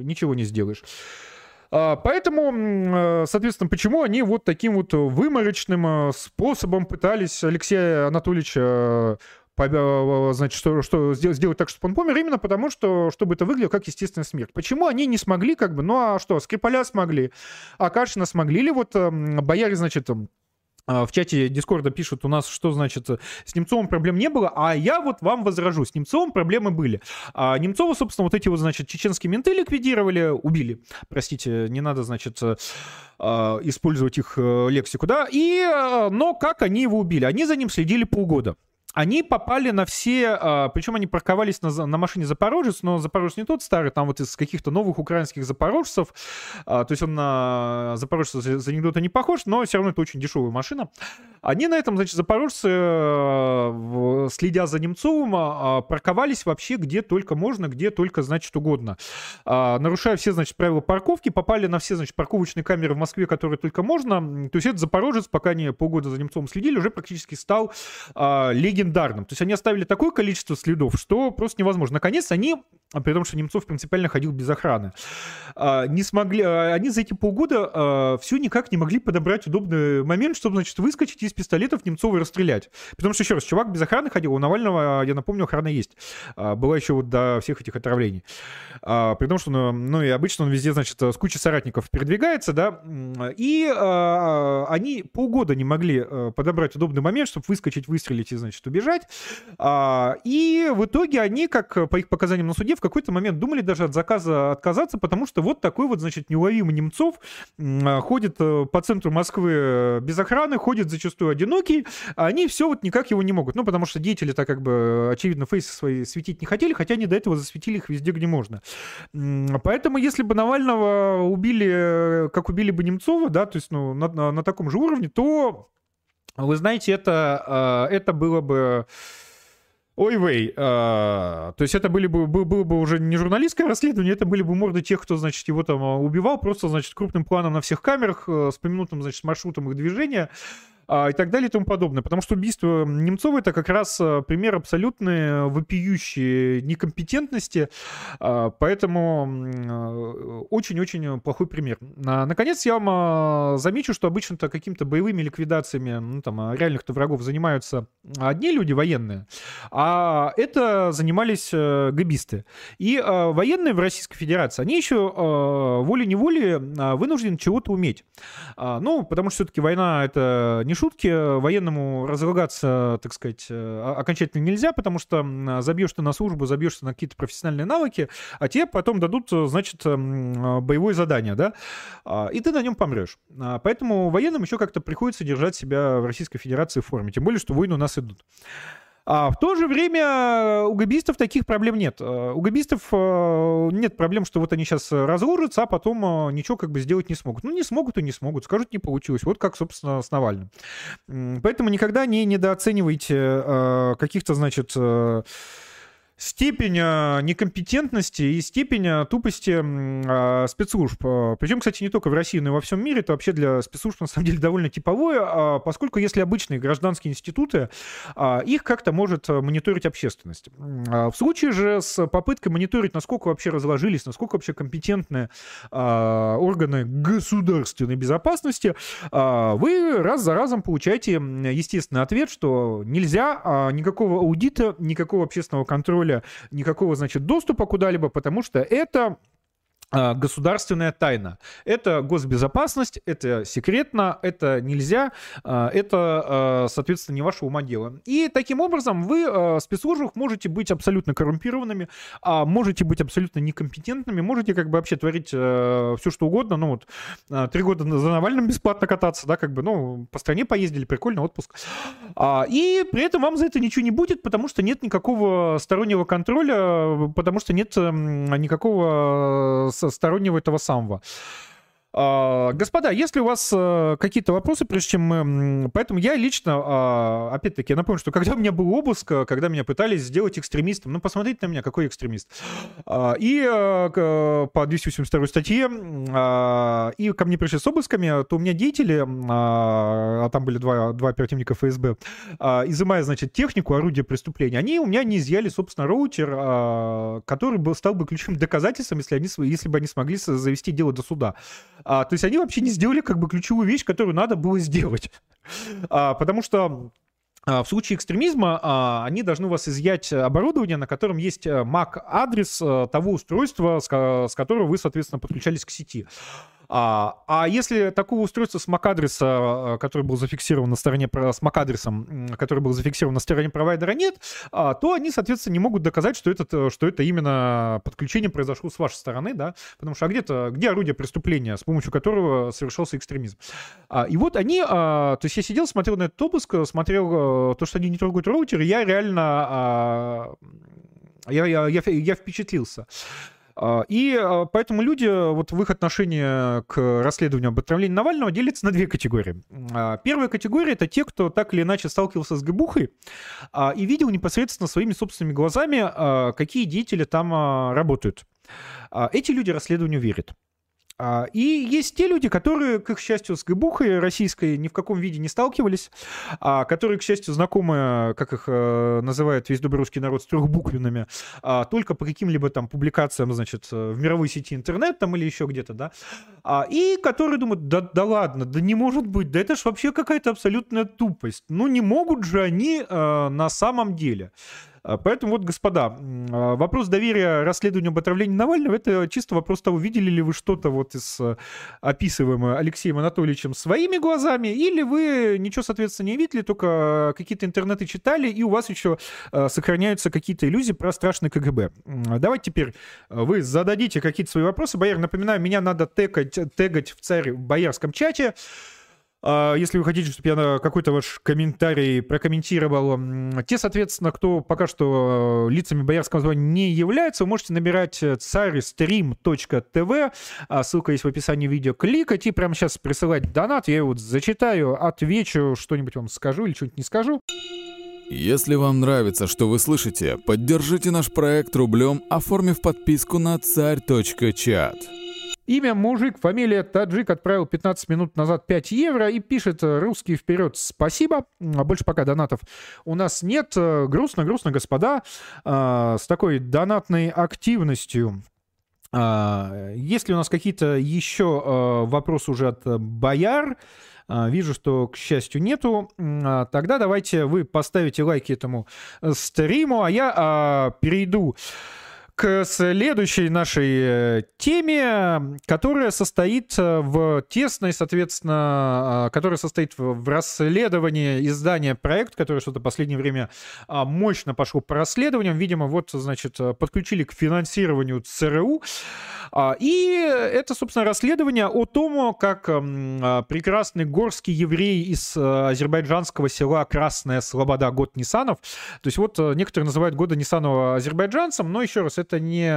Speaker 1: ничего не сделаешь. А, поэтому, э, соответственно, почему они вот таким вот выморочным э, способом пытались Алексея Анатольевича э, значит, что, что сделать так, чтобы он помер, именно потому, что, чтобы это выглядело как естественная смерть. Почему они не смогли, как бы, ну а что, Скрипаля смогли, а Кашина смогли, или вот бояре, значит, а, в чате Дискорда пишут у нас, что значит с Немцовым проблем не было, а я вот вам возражу, с Немцовым проблемы были. А Немцова, собственно, вот эти вот, значит, чеченские менты ликвидировали, убили. Простите, не надо, значит, а, использовать их э, лексику, да, и, э, но как они его убили? Они за ним следили полгода они попали на все, а, причем они парковались на, на машине Запорожец, но Запорожец не тот старый, там вот из каких-то новых украинских запорожцев, а, то есть он на Запорожца за анекдота не похож, но все равно это очень дешевая машина. Они на этом, значит, запорожцы, э, следя за Немцовым, а, парковались вообще где только можно, где только, значит, угодно. Нарушая все, значит, правила парковки, попали на все, значит, парковочные камеры в Москве, которые только можно. То есть этот Запорожец, пока они полгода за Немцовым следили, уже практически стал легендарным легендарным. То есть они оставили такое количество следов, что просто невозможно. Наконец они, при том, что Немцов принципиально ходил без охраны, а, не смогли, а, они за эти полгода а, все никак не могли подобрать удобный момент, чтобы, значит, выскочить из пистолетов Немцова и расстрелять. Потому что, еще раз, чувак без охраны ходил, у Навального, я напомню, охрана есть. Была еще вот до всех этих отравлений. При том, что, ну, ну, и обычно он везде, значит, с кучей соратников передвигается, да, и они полгода не могли а, подобрать удобный момент, чтобы выскочить, выстрелить и, значит, убежать. А, и в итоге они, как по их показаниям на суде, в какой-то момент думали даже от заказа отказаться, потому что вот такой вот, значит, неуловимый Немцов а, ходит э, по центру Москвы э, без охраны, ходит зачастую одинокий, а они все вот никак его не могут. Ну, потому что деятели-то как бы, очевидно, фейсы свои светить не хотели, хотя они до этого засветили их везде, где можно. Поэтому, если бы Навального убили, как убили бы Немцова, да, то есть, ну, на, на, на таком же уровне, то, вы знаете, это, э, это было бы Ой, вей, а, то есть это были бы, было, было бы уже не журналистское расследование, это были бы морды тех, кто, значит, его там а, убивал, просто, значит, крупным планом на всех камерах, э, с поминутным, значит, маршрутом их движения. А, и так далее и тому подобное. Потому что убийство Немцова это как раз а, пример абсолютной вопиющей некомпетентности, а, поэтому очень-очень плохой пример. Наконец, я вам замечу, что обычно-то какими-то боевыми ликвидациями ну, там, реальных-то врагов занимаются одни люди военные, а это занимались габисты. И военные в Российской Федерации, они еще волей-неволей вынуждены чего-то уметь. Ну, потому что все-таки война это не шутки, военному разлагаться, так сказать, э, окончательно нельзя, потому что забьешь ты на службу, забьешь ты на какие-то профессиональные навыки, а тебе потом дадут, э, значит, боевое задание, да, а, и ты на нем помрешь. А, поэтому военным еще как-то приходится держать себя в Российской Федерации в форме, тем более, что войны у нас идут. А в то же время у габистов таких проблем нет. Э, у габистов э, нет проблем, что вот они сейчас разложатся, а потом э, ничего как бы сделать не смогут. Ну, не смогут и не смогут. Скажут, не получилось. Вот как, собственно, с Навальным. Поэтому никогда не недооценивайте каких-то, значит, степень а, некомпетентности и степень а, тупости а, спецслужб. Причем, кстати, не только в России, но и во всем мире. Это вообще для спецслужб, на самом деле, довольно типовое, поскольку если обычные гражданские институты, их как-то может мониторить общественность. В случае же с попыткой мониторить, насколько вообще разложились, насколько вообще компетентны органы государственной безопасности, вы раз за разом получаете естественный ответ, что нельзя никакого аудита, никакого общественного контроля контроля, никакого, значит, доступа куда-либо, потому что это государственная тайна. Это госбезопасность, это секретно, это нельзя, а, это, а, соответственно, не ваше ума дело. И таким образом вы в спецслужбах можете быть абсолютно коррумпированными, можете быть абсолютно некомпетентными, можете как бы вообще творить все, что угодно. Ну вот, три года за Навальным бесплатно кататься, да, как бы, ну, по стране поездили, прикольно, отпуск. И при этом вам за это ничего не будет, потому что нет никакого стороннего контроля, потому что нет никакого стороннего этого самого. А, господа, если у вас э, какие-то вопросы, прежде чем мы... Поэтому я лично, а, опять-таки, напомню, что когда у меня был обыск, э, когда меня пытались сделать экстремистом, ну, посмотрите на меня, какой экстремист. А, и э, по 282 статье, и ко мне пришли с обысками, то у меня деятели, а там были два, два оперативника ФСБ, изымая, значит, технику, орудие преступления, они у меня не изъяли, собственно, роутер, который был, стал бы ключевым доказательством, если, они, если бы они смогли завести дело до суда. А, то есть они вообще не сделали как бы ключевую вещь, которую надо было сделать. А, потому что а, в случае экстремизма а, они должны у вас изъять оборудование, на котором есть MAC-адрес э, того устройства, с которого вы, соответственно, подключались к сети. А, а если такого устройства с MAC-адреса, э, который был зафиксирован на стороне, с MAC-адресом, который был зафиксирован на стороне провайдера нет, а, то они, соответственно, не могут доказать, что, это, что это именно подключение произошло с вашей стороны, да, потому что а где-то, где орудие преступления, с помощью которого совершался экстремизм. А, и вот они, то есть я сидел, смотрел на этот обыск, смотрел э, то, что они не трогают роутер, и я реально, я, я, я, я впечатлился. А, и а, поэтому люди вот в их отношении к расследованию об отравлении Навального делятся на две категории. А, первая категория — это те, кто так или иначе сталкивался с ГБУхой и видел непосредственно своими собственными глазами, какие деятели там работают. Эти люди расследованию верят. А, и есть те люди, которые, к их счастью, с ГБУхой российской ни в каком виде не сталкивались, а которые, к счастью, знакомы, как их э, называют весь добрый русский народ, с трехбуквенными, а, только по каким-либо там публикациям, значит, в мировой сети интернет там или еще где-то, да, и которые думают, да, да ладно, да не может быть, да это ж вообще какая-то абсолютная тупость. Ну не могут же они э, на самом деле. А, поэтому вот, господа, а, вопрос доверия расследованию об отравлении Навального, это чисто вопрос того, видели ли вы что-то вот из э, описываемого Алексеем Анатольевичем своими глазами, или вы ничего, соответственно, не видели, только какие-то интернеты читали, и у вас еще сохраняются какие-то иллюзии про страшный КГБ. Давайте теперь вы зададите какие-то свои вопросы. Бояр, напоминаю, меня надо тегать, тегать в царь в боярском чате. А, если вы хотите, чтобы я какой-то ваш комментарий прокомментировал, те, соответственно, кто пока что э, лицами боярского звания не являются, вы можете набирать царьстрим.тв, а, ссылка есть в описании видео, кликать и прямо сейчас присылать донат, я его зачитаю, отвечу, что-нибудь вам скажу или что-нибудь не скажу.
Speaker 2: Если вам нравится, что вы слышите, поддержите наш проект рублем, оформив подписку на царь.чат.
Speaker 1: Имя мужик, фамилия таджик отправил 15 минут назад 5 евро и пишет э, «Русский вперед, спасибо». А больше пока донатов у нас нет. Э, грустно, грустно, господа. Э, с такой донатной активностью есть ли у нас какие-то еще вопросы уже от бояр? Вижу, что, к счастью, нету. Тогда давайте вы поставите лайки этому стриму, а я перейду следующей нашей э, теме, которая состоит э, в тесной, соответственно, э, которая состоит в расследовании издания проект, который что-то в последнее время а, мощно пошел по расследованиям. Видимо, вот, значит, подключили к финансированию ЦРУ. А, и это, собственно, расследование о том, как а, прекрасный горский еврей из азербайджанского села Красная Слобода, год Нисанов. То есть вот некоторые называют года Нисанова азербайджанцем, но еще раз, это это не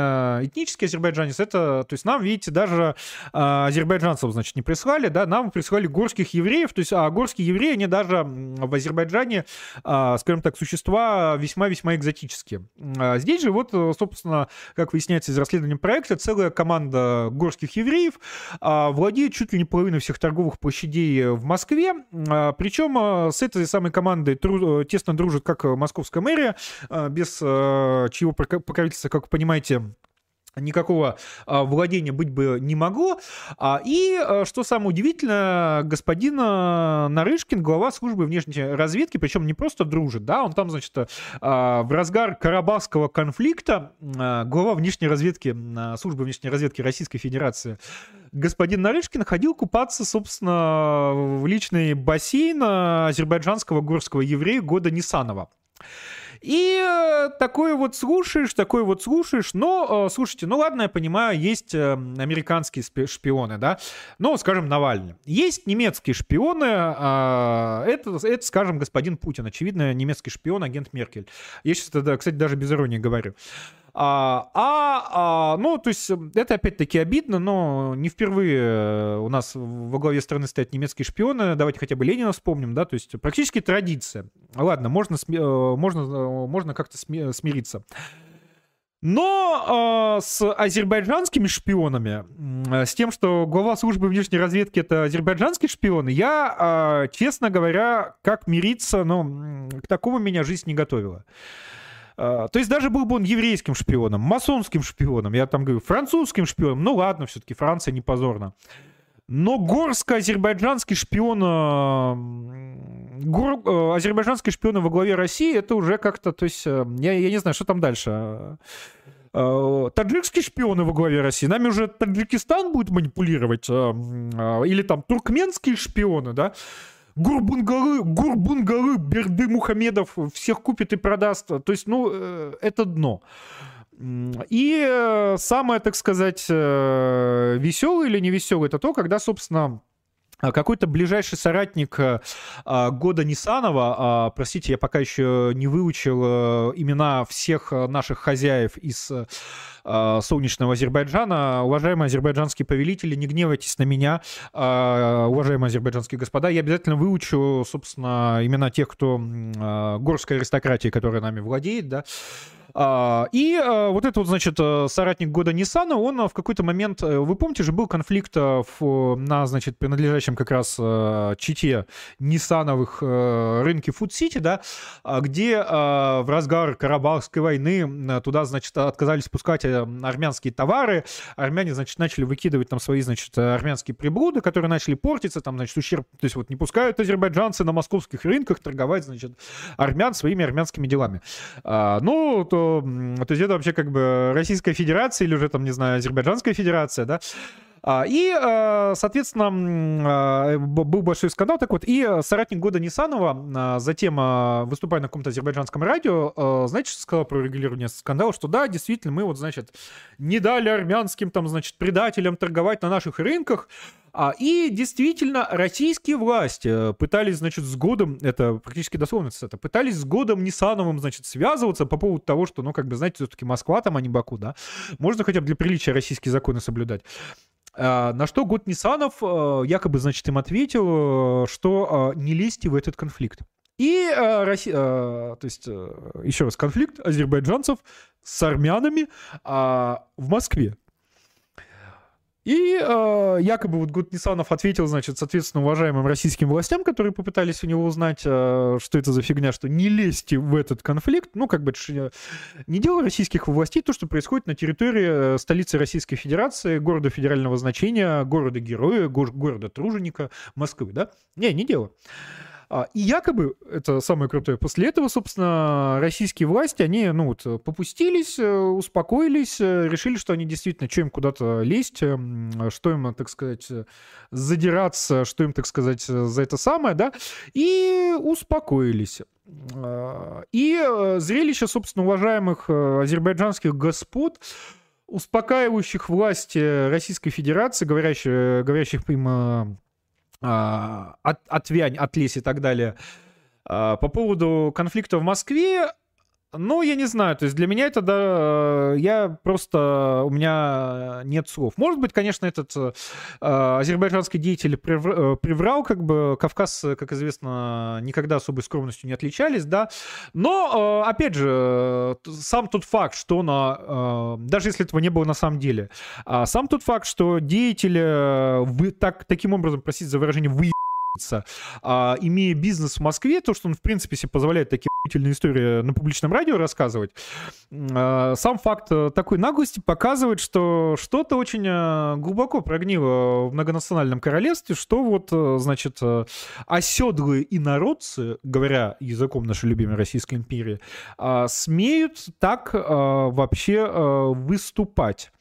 Speaker 1: этнический азербайджанец, это, то есть нам, видите, даже э, азербайджанцев, значит, не прислали, да, нам прислали горских евреев, то есть, а горские евреи, они даже в Азербайджане, э, скажем так, существа весьма-весьма экзотические. А здесь же вот, собственно, как выясняется из расследования проекта, целая команда горских евреев э, владеет чуть ли не половиной всех торговых площадей в Москве, э, причем с этой самой командой тру- тесно дружит как московская мэрия, э, без э, чьего покровительства, как вы понимаете, никакого а, владения быть бы не могло. А, и, а, что самое удивительное, господин Нарышкин, глава службы внешней разведки, причем не просто дружит, да, он там, значит, в разгар Карабахского конфликта, глава внешней разведки, службы внешней разведки Российской Федерации, господин Нарышкин ходил купаться, собственно, в личный бассейн азербайджанского горского еврея года Нисанова. И э, такое вот слушаешь, такое вот слушаешь, но, э, слушайте, ну ладно, я понимаю, есть э, американские шпионы, да, ну, скажем, Навальный. Есть немецкие шпионы, э, это, это, скажем, господин Путин, очевидно, немецкий шпион, агент Меркель. Я сейчас, кстати, даже без иронии говорю. А, а, а, ну, то есть это опять-таки обидно, но не впервые э, у нас во главе страны стоят немецкие шпионы. Давайте хотя бы Ленина вспомним, да, то есть практически традиция. Ладно, можно, э, можно, э, можно как-то смириться. Но э, с азербайджанскими шпионами, э, с тем, что глава службы внешней разведки это азербайджанские шпионы, я, э, честно говоря, как мириться, ну, к такому меня жизнь не готовила. А, то есть даже был бы он еврейским шпионом, масонским шпионом, я там говорю, французским шпионом, ну ладно, все-таки Франция не позорно. Но горско-азербайджанский шпион, а, гор, а, азербайджанский шпион во главе России, это уже как-то, то есть, я, я не знаю, что там дальше. Таджикские шпионы во главе России, нами уже Таджикистан будет манипулировать, или там туркменские шпионы, да, Гурбунгары, Гурбунгары, Берды Мухамедов всех купит и продаст. То есть, ну, э, это дно. И э, самое, так сказать, э, веселое или не веселое, это то, когда, собственно, какой-то ближайший соратник года Нисанова, простите, я пока еще не выучил имена всех наших хозяев из э, солнечного Азербайджана. Уважаемые азербайджанские повелители, не гневайтесь на меня, э, уважаемые азербайджанские господа. Я обязательно выучу, собственно, имена тех, кто э, горской аристократии, которая нами владеет, да. А, и а, вот этот значит, э, соратник года Ниссана, он в какой-то момент, э, вы помните же, был конфликт на, значит, принадлежащем как раз чите Ниссановых рынке Фуд-Сити, да, где в разгар Карабахской войны туда, значит, отказались пускать армянские товары, армяне, значит, начали выкидывать там свои, значит, армянские приблуды, которые начали портиться, там, значит, ущерб, то есть вот не пускают азербайджанцы на московских рынках торговать, значит, армян своими армянскими делами. Ну, то то есть это вообще как бы Российская Федерация или уже там, не знаю, Азербайджанская Федерация, да, и, а, соответственно, а, был большой скандал. Так вот, и соратник года Нисанова, затем выступая на каком-то азербайджанском радио, знаете, что сказал про регулирование скандала? Что да, действительно, мы вот, значит, не дали армянским, там, значит, предателям торговать на наших рынках, и действительно, российские власти пытались, значит, с годом, это практически дословно это пытались с годом Нисановым, значит, связываться по поводу того, что, ну, как бы, знаете, все-таки Москва там, а не Баку, да, можно хотя бы для приличия российские законы соблюдать. А, на что Год Нисанов э, якобы, значит, им ответил, э, что э, не лезьте в этот конфликт. И то есть, еще раз, конфликт азербайджанцев с армянами а, в Москве. И э, якобы вот Гуд Нисанов ответил, значит, соответственно, уважаемым российским властям, которые попытались у него узнать, э, что это за фигня, что не лезьте в этот конфликт. Ну, как бы это не дело российских властей, то, что происходит на территории э, столицы Российской Федерации, города федерального значения, города-героя, города-труженика Москвы, да? Не, не дело. А, и якобы, это самое крутое, после этого, собственно, российские власти, они, ну вот, попустились, э, успокоились, э, решили, что они действительно, что им куда-то лезть, что им, так сказать, задираться, что им, так сказать, за это самое, да, и успокоились. А, и э, зрелище, собственно, уважаемых азербайджанских господ, успокаивающих власти Российской Федерации, говорящих, говорящих им а, от, отвянь, отлезь и так далее. А, по поводу конфликта в Москве, ну, я не знаю, то есть для меня это, да, я просто, у меня нет слов. Может быть, конечно, этот э, азербайджанский деятель приврал, э, приврал, как бы, Кавказ, как известно, никогда особой скромностью не отличались, да, но, э, опять же, сам тот факт, что он, э, даже если этого не было на самом деле, э, сам тот факт, что деятель, э, вы, так, таким образом, простите за выражение, вы а, имея бизнес в Москве, то, что он, в принципе, себе позволяет такие охуительные истории на публичном радио рассказывать, а, сам факт э, такой наглости показывает, что что-то очень э, глубоко прогнило в многонациональном королевстве, что вот, э, значит, оседлые инородцы, говоря языком нашей любимой Российской империи, а, смеют так вообще выступать.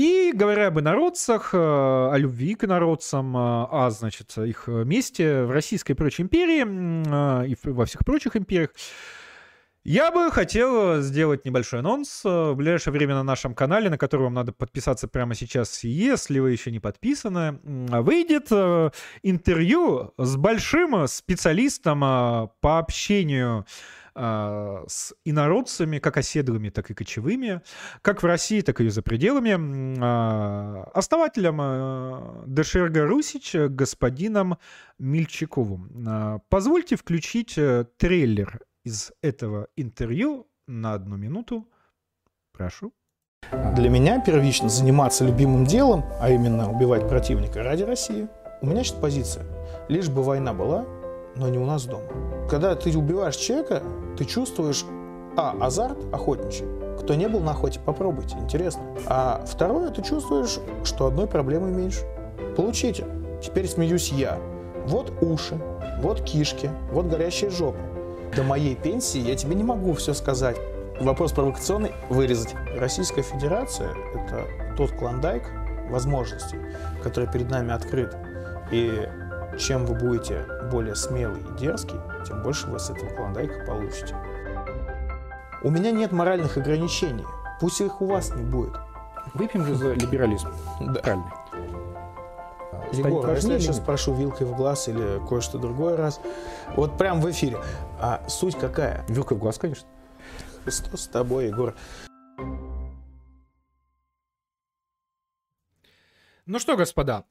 Speaker 1: И говоря об инородцах, э, о любви к инородцам, э, о, значит, их месте в Российской и прочей империи э, и во всех прочих империях, я бы хотел сделать небольшой анонс в ближайшее время на нашем канале, на который вам надо подписаться прямо сейчас, если вы еще не подписаны. Выйдет интервью с большим специалистом по общению с инородцами, как оседлыми, так и кочевыми, как в России, так и за пределами, а, основателем а, ДШРГ Русич господином Мильчаковым. Позвольте включить э, трейлер из этого интервью на одну минуту. Прошу.
Speaker 3: Для меня первично заниматься любимым делом, а именно убивать противника ради России, у меня сейчас позиция. Лишь бы война была, но не у нас дома. Когда ты убиваешь человека, ты чувствуешь, а, азарт охотничий. Кто не был на охоте, попробуйте, интересно. А второе, ты чувствуешь, что одной проблемы меньше. Получите. Теперь смеюсь я. Вот уши, вот кишки, вот горящие жопы. До моей пенсии я тебе не могу все сказать. Вопрос провокационный – вырезать. Российская Федерация – это тот клондайк возможностей, который перед нами открыт. И чем вы будете более смелый и дерзкий, тем больше вы с этого клондайка получите. У меня нет моральных ограничений. Пусть их у вас не будет.
Speaker 1: Выпьем же за либерализм.
Speaker 3: Да. Правильно. Егор, а если я сейчас спрошу вилкой в глаз или кое-что другое раз, вот прям в эфире, а суть какая?
Speaker 1: Вилкой в глаз, конечно.
Speaker 3: Что с тобой, Егор?
Speaker 1: Ну что, господа, А,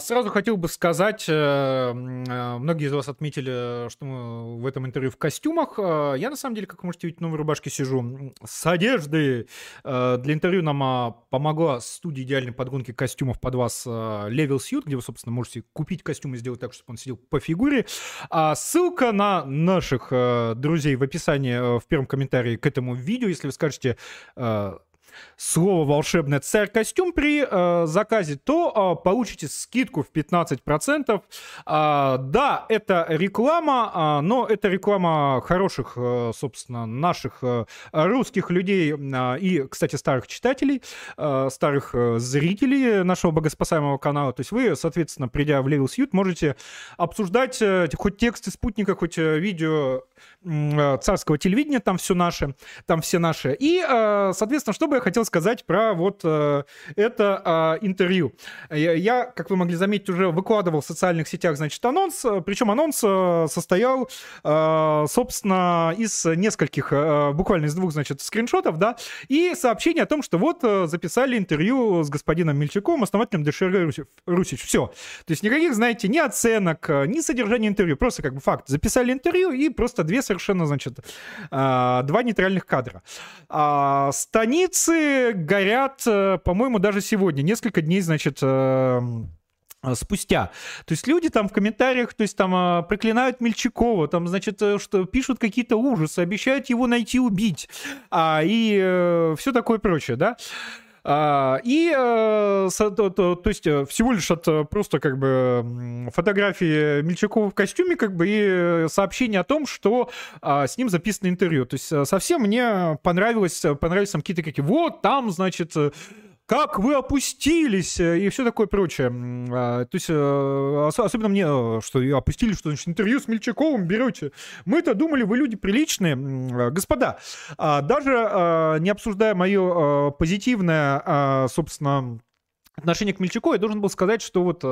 Speaker 1: сразу хотел бы сказать, э, э, многие из вас отметили, что мы в этом интервью в костюмах. Э, я, на самом деле, как вы можете видеть, в новой рубашке сижу с одеждой. Для интервью нам а, помогла студия идеальной подгонки костюмов под вас Level Suit, где вы, собственно, можете купить костюм и сделать так, чтобы он сидел по фигуре. А ссылка на наших друзей в описании в первом комментарии к этому видео. Если вы скажете слово волшебное царь костюм при э, заказе, то э, получите скидку в 15%. Э, да, это реклама, э, но это реклама хороших, э, собственно, наших э, русских людей э, и, кстати, старых читателей, э, старых э, зрителей нашего богоспасаемого канала. То есть вы, соответственно, придя в Level Suit, можете обсуждать э, хоть тексты спутника, хоть э, видео царского телевидения, там все наше, там все наши. И, э, соответственно, что бы я хотел сказать про вот э, это э, интервью. Я, как вы могли заметить, уже выкладывал в социальных сетях, значит, анонс. Причем анонс э, состоял, э, собственно, из нескольких, э, буквально из двух, значит, скриншотов, да, и сообщение о том, что вот э, записали интервью с господином Мельчаковым, основателем ДШР Русич. Все. То есть никаких, знаете, ни оценок, ни содержания интервью. Просто как бы факт. Записали интервью и просто две совершенно, значит, э, два нейтральных кадра. А, станицы горят, э, по-моему, даже сегодня. Несколько дней, значит, э, спустя. То есть люди там в комментариях, то есть там проклинают Мельчакова, там, значит, что пишут какие-то ужасы, обещают его найти, убить, а, и э, все такое прочее, да. А, и, э, то, есть, э, всего лишь от э, просто как бы фотографии Мельчакова в костюме, как бы, и сообщение о том, что а, с ним записано интервью. То есть, совсем мне понравилось, понравились там какие-то какие, вот там, значит, как вы опустились э, и все такое прочее. А, то есть, э, особенно мне, э, что опустили, что значит интервью с Мельчаковым берете. Мы-то думали, вы люди приличные. Господа, а, даже не обсуждая мое позитивное, собственно, отношение к Мельчакову, я должен был сказать, что вот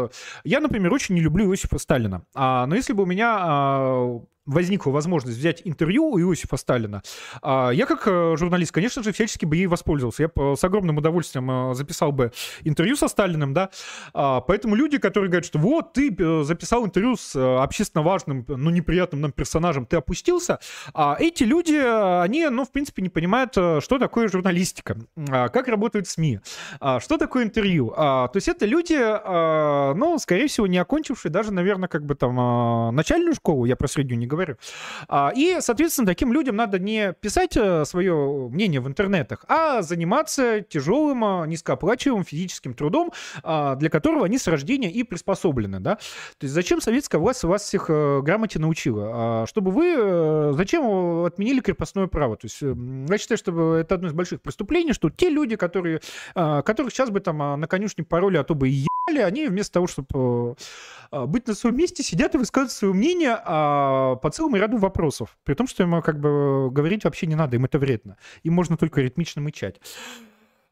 Speaker 1: я, например, очень не люблю Иосифа Сталина. А, но если бы у меня возникла возможность взять интервью у Иосифа Сталина, а, я как э, журналист, конечно же, всячески бы ей воспользовался. Я с огромным удовольствием э, записал бы интервью со Сталиным, да. А, поэтому люди, которые говорят, что вот ты э, записал интервью с общественно важным, но неприятным нам персонажем, ты опустился, а эти люди, они, ну, в принципе, не понимают, что такое журналистика, как работают СМИ, что такое интервью. То есть это люди, ну, скорее всего, не окончившие даже, наверное, как бы там начальную школу, я про среднюю не говорю, говорю. А, и, соответственно, таким людям надо не писать э, свое мнение в интернетах, а заниматься тяжелым, э, низкооплачиваемым физическим трудом, а, для которого они с рождения и приспособлены. Да? То есть зачем советская власть вас всех э, грамоте научила? А, чтобы вы... Зачем отменили крепостное право? То есть я считаю, что это одно из больших преступлений, что те люди, которые, которых сейчас бы там на конюшне пароли, а то бы и они вместо того, чтобы быть на своем месте, сидят и высказывают свое мнение по целому ряду вопросов. При том, что ему как бы говорить вообще не надо, им это вредно. Им можно только ритмично мычать.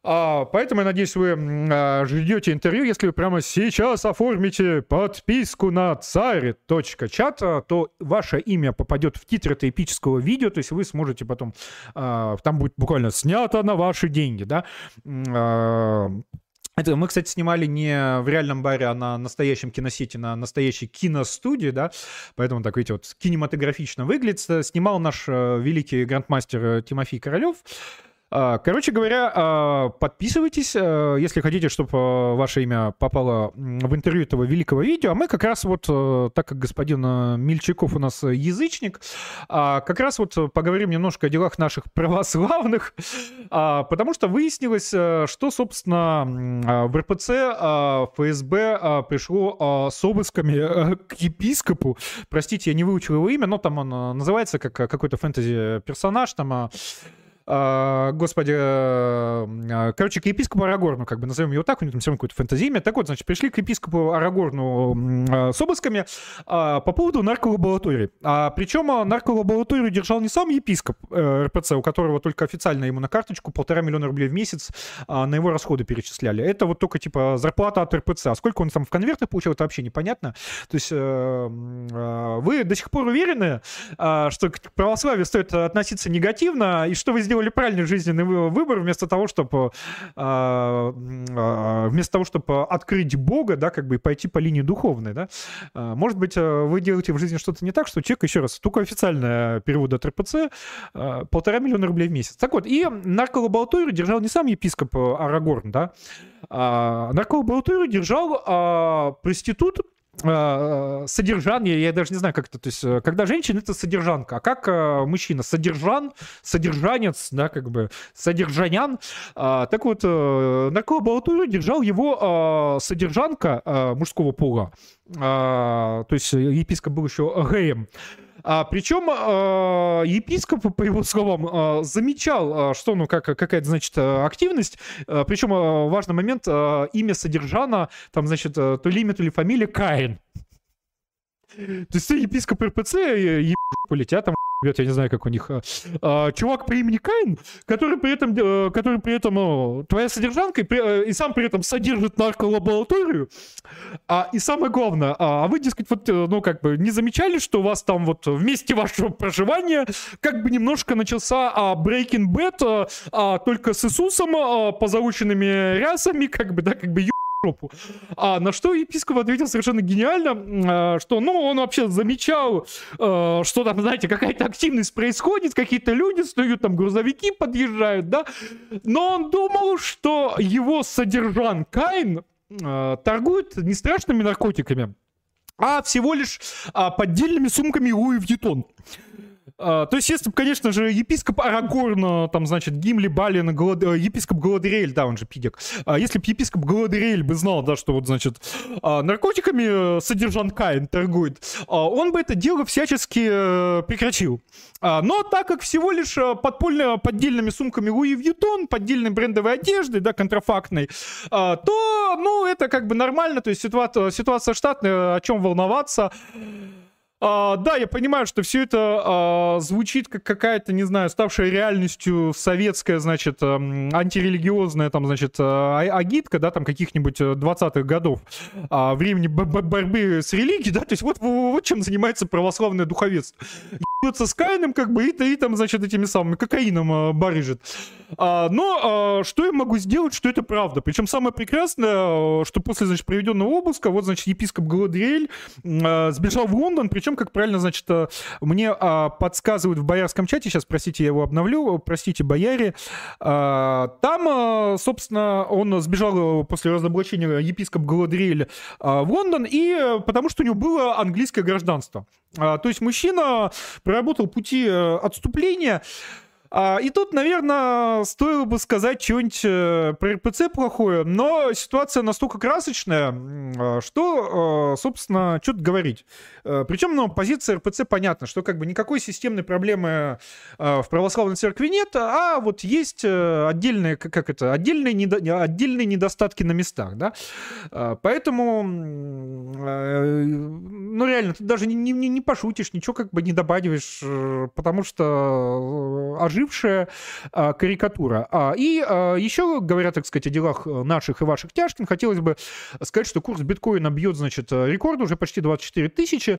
Speaker 1: А, поэтому я надеюсь, вы а, ждете интервью. Если вы прямо сейчас оформите подписку на царь.чат, то ваше имя попадет в титр этого эпического видео, то есть вы сможете потом... А, там будет буквально снято на ваши деньги, да? Это мы, кстати, снимали не в реальном баре, а на настоящем киносете, на настоящей киностудии, да, поэтому так, видите, вот кинематографично выглядит. Снимал наш э, великий грандмастер э, Тимофей Королев. А, короче говоря, а, подписывайтесь, э, если хотите, чтобы ваше имя попало в интервью этого великого видео. А мы как раз вот, так как господин Мильчаков у нас язычник, а, как раз вот поговорим немножко о делах наших православных, потому что выяснилось, что, собственно, в РПЦ ФСБ пришло с обысками к епископу. Простите, я не выучил его имя, но там он называется как какой-то фэнтези-персонаж, там а, господи, э, короче, к епископу Арагорну, как бы назовем его так, у него там все равно какое-то фэнтезийное. Так вот, значит, пришли к епископу Арагорну э, с обысками а, по поводу нарколаборатории. А, причем э, нарколабораторию держал не сам епископ РПЦ, у которого только официально ему на карточку полтора миллиона рублей в месяц на его расходы перечисляли. Это вот только, типа, зарплата от РПЦ. А сколько он там в конвертах получил, это вообще непонятно. То есть вы до сих пор уверены, что к православию стоит относиться негативно, и что вы сделали сделали правильный жизненный выбор вместо того, чтобы а, а, вместо того, чтобы открыть Бога, да, как бы и пойти по линии духовной, да. А, может быть, вы делаете в жизни что-то не так, что человек, еще раз, только официальный перевод от РПЦ, полтора миллиона рублей в месяц. Так вот, и нарколабораторию держал не сам епископ Арагорн, да, нарколабораторию держал проститут, Э, содержание, я даже не знаю, как это, то есть, э, когда женщина это содержанка, а как э, мужчина содержан, содержанец, да, как бы содержанян. А, так вот, на коллаборатуру держал его содержанка мужского пола, а, то есть епископ был еще геем. А, причем а, епископ, по его словам, а, замечал, а, что, ну, как, какая-то, значит, активность. А, причем а, важный момент, а, имя содержана, там, значит, то ли имя, то ли фамилия Каин. То есть ты епископ РПЦ, еб полетят там я не знаю, как у них, а, чувак по имени Кайн, который при этом, э, который при этом ну, твоя содержанка, и, э, и сам при этом содержит нарколабораторию, а, и самое главное, а, а вы, дескать, вот, э, ну, как бы, не замечали, что у вас там вот вместе вашего проживания как бы немножко начался а, Breaking Bad, а, а, только с Иисусом, а, позаученными рясами, как бы, да, как бы, жопу. А на что епископ ответил совершенно гениально, а, что, ну, он вообще замечал, а, что там, знаете, какая-то активность происходит, какие-то люди стоят, там грузовики подъезжают, да, но он думал, что его содержан Каин а, торгует не страшными наркотиками, а всего лишь поддельными сумками Луи Вьютон. А, то есть, если бы, конечно же, епископ Арагорн, там, значит, Гимли, Балин, Голод... Э, епископ Голодриэль, да, он же пидек. А, если бы епископ Голодриэль бы знал, да, что вот, значит, а, наркотиками э, содержан Каин торгует, а, он бы это дело всячески а, прекратил. А, но так как всего лишь подпольно, поддельными сумками Луи Вьютон, поддельной брендовой одеждой, да, контрафактной, а, то, ну, это как бы нормально, то есть ситуация, ситуация штатная, о чем волноваться. А, да, я понимаю, что все это а, звучит как какая-то, не знаю, ставшая реальностью советская, значит, а, антирелигиозная, там, значит, а, а агитка, да, там, каких-нибудь 20-х годов, а, времени борьбы с религией, да, то есть вот, вот чем занимается православное духовенство с Каином, как бы, и, и там, значит, этими самыми кокаином а, барыжит. А, но а, что я могу сделать, что это правда? Причем самое прекрасное, что после, значит, проведенного обыска, вот, значит, епископ Галадриэль а, сбежал в Лондон, причем, как правильно, значит, а, мне а, подсказывают в боярском чате, сейчас, простите, я его обновлю, простите, бояре, а, там, а, собственно, он сбежал после разоблачения епископ Галадриэль а, в Лондон, и потому что у него было английское гражданство. То есть мужчина проработал пути э, отступления, а, и тут, наверное, стоило бы сказать что-нибудь э, про РПЦ плохое, но ситуация настолько красочная, а, что, э, собственно, что-то говорить. Э, Причем, ну, позиция РПЦ понятна, что как бы никакой системной проблемы в православной церкви нет, а вот есть отдельные, как это, отдельные, недо, отдельные недостатки на местах, да. Поэтому, ну, реально, ты даже не, не, не пошутишь, ничего как бы не добавишь, потому что ожившая а, карикатура. А, и а, еще, говоря, так сказать, о делах наших и ваших тяжких, хотелось бы сказать, что курс биткоина бьет, значит, рекорд уже почти 24 тысячи.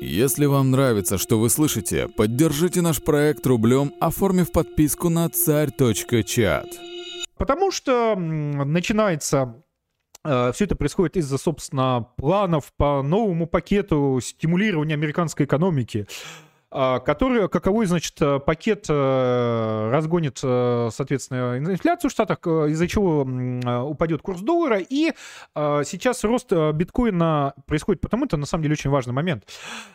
Speaker 2: Если вам нравится, что вы слышите, поддержите наш проект рублем, оформив подписку на царь.чат.
Speaker 1: Потому что начинается все это происходит из-за, собственно, планов по новому пакету стимулирования американской экономики. А, который, каковой, значит, э, пакет э, разгонит, э, соответственно, инфляцию в Штатах, из-за чего упадет курс доллара. И сейчас рост биткоина происходит потому, это на самом деле очень важный момент,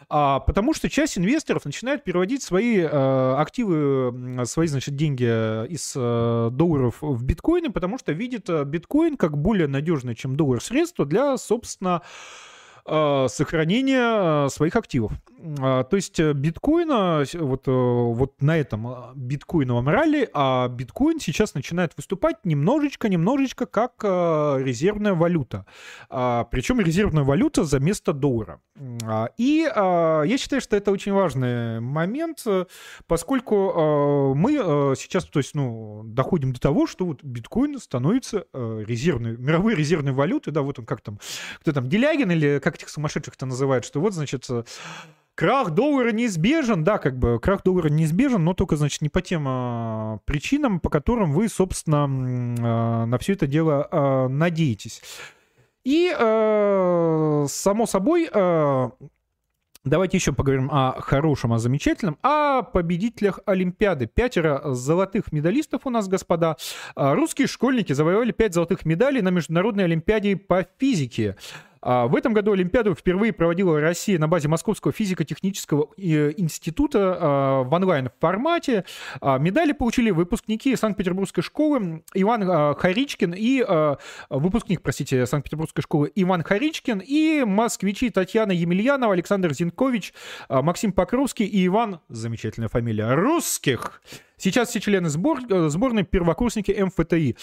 Speaker 1: а, потому что часть инвесторов начинает переводить свои активы, свои, значит, деньги из долларов в биткоины, потому что видит биткоин как более надежное, чем доллар, средство для, собственно, сохранения своих активов. А, то есть э, биткоина, вот, э, вот на этом биткоиновом ралли, а биткоин сейчас начинает выступать немножечко, немножечко как резервная валюта. Причем резервная валюта за место доллара. И я считаю, что это очень важный момент, поскольку мы сейчас, то есть, ну, доходим до того, что вот биткоин становится резервной, мировой резервной валютой, да, вот он как там, кто там, Делягин или как этих сумасшедших-то называют, что вот, значит, Крах доллара неизбежен, да, как бы крах доллара неизбежен, но только, значит, не по тем а, причинам, по которым вы, собственно, а, на все это дело а, надеетесь. И, а, само собой, а, Давайте еще поговорим о хорошем, о замечательном, о победителях Олимпиады. Пятеро золотых медалистов у нас, господа. А, русские школьники завоевали пять золотых медалей на Международной Олимпиаде по физике. А, в этом году Олимпиаду впервые проводила Россия на базе Московского физико-технического э, института а, в онлайн-формате. А, медали получили выпускники Санкт-Петербургской школы Иван Харичкин и выпускник, простите, Санкт-Петербургской школы Иван Харичкин и москвичи Татьяна Емельянова, Александр Зинкович, Максим Покровский и Иван, замечательная фамилия, русских. Сейчас все члены сбор, э, сборной первокурсники МФТИ.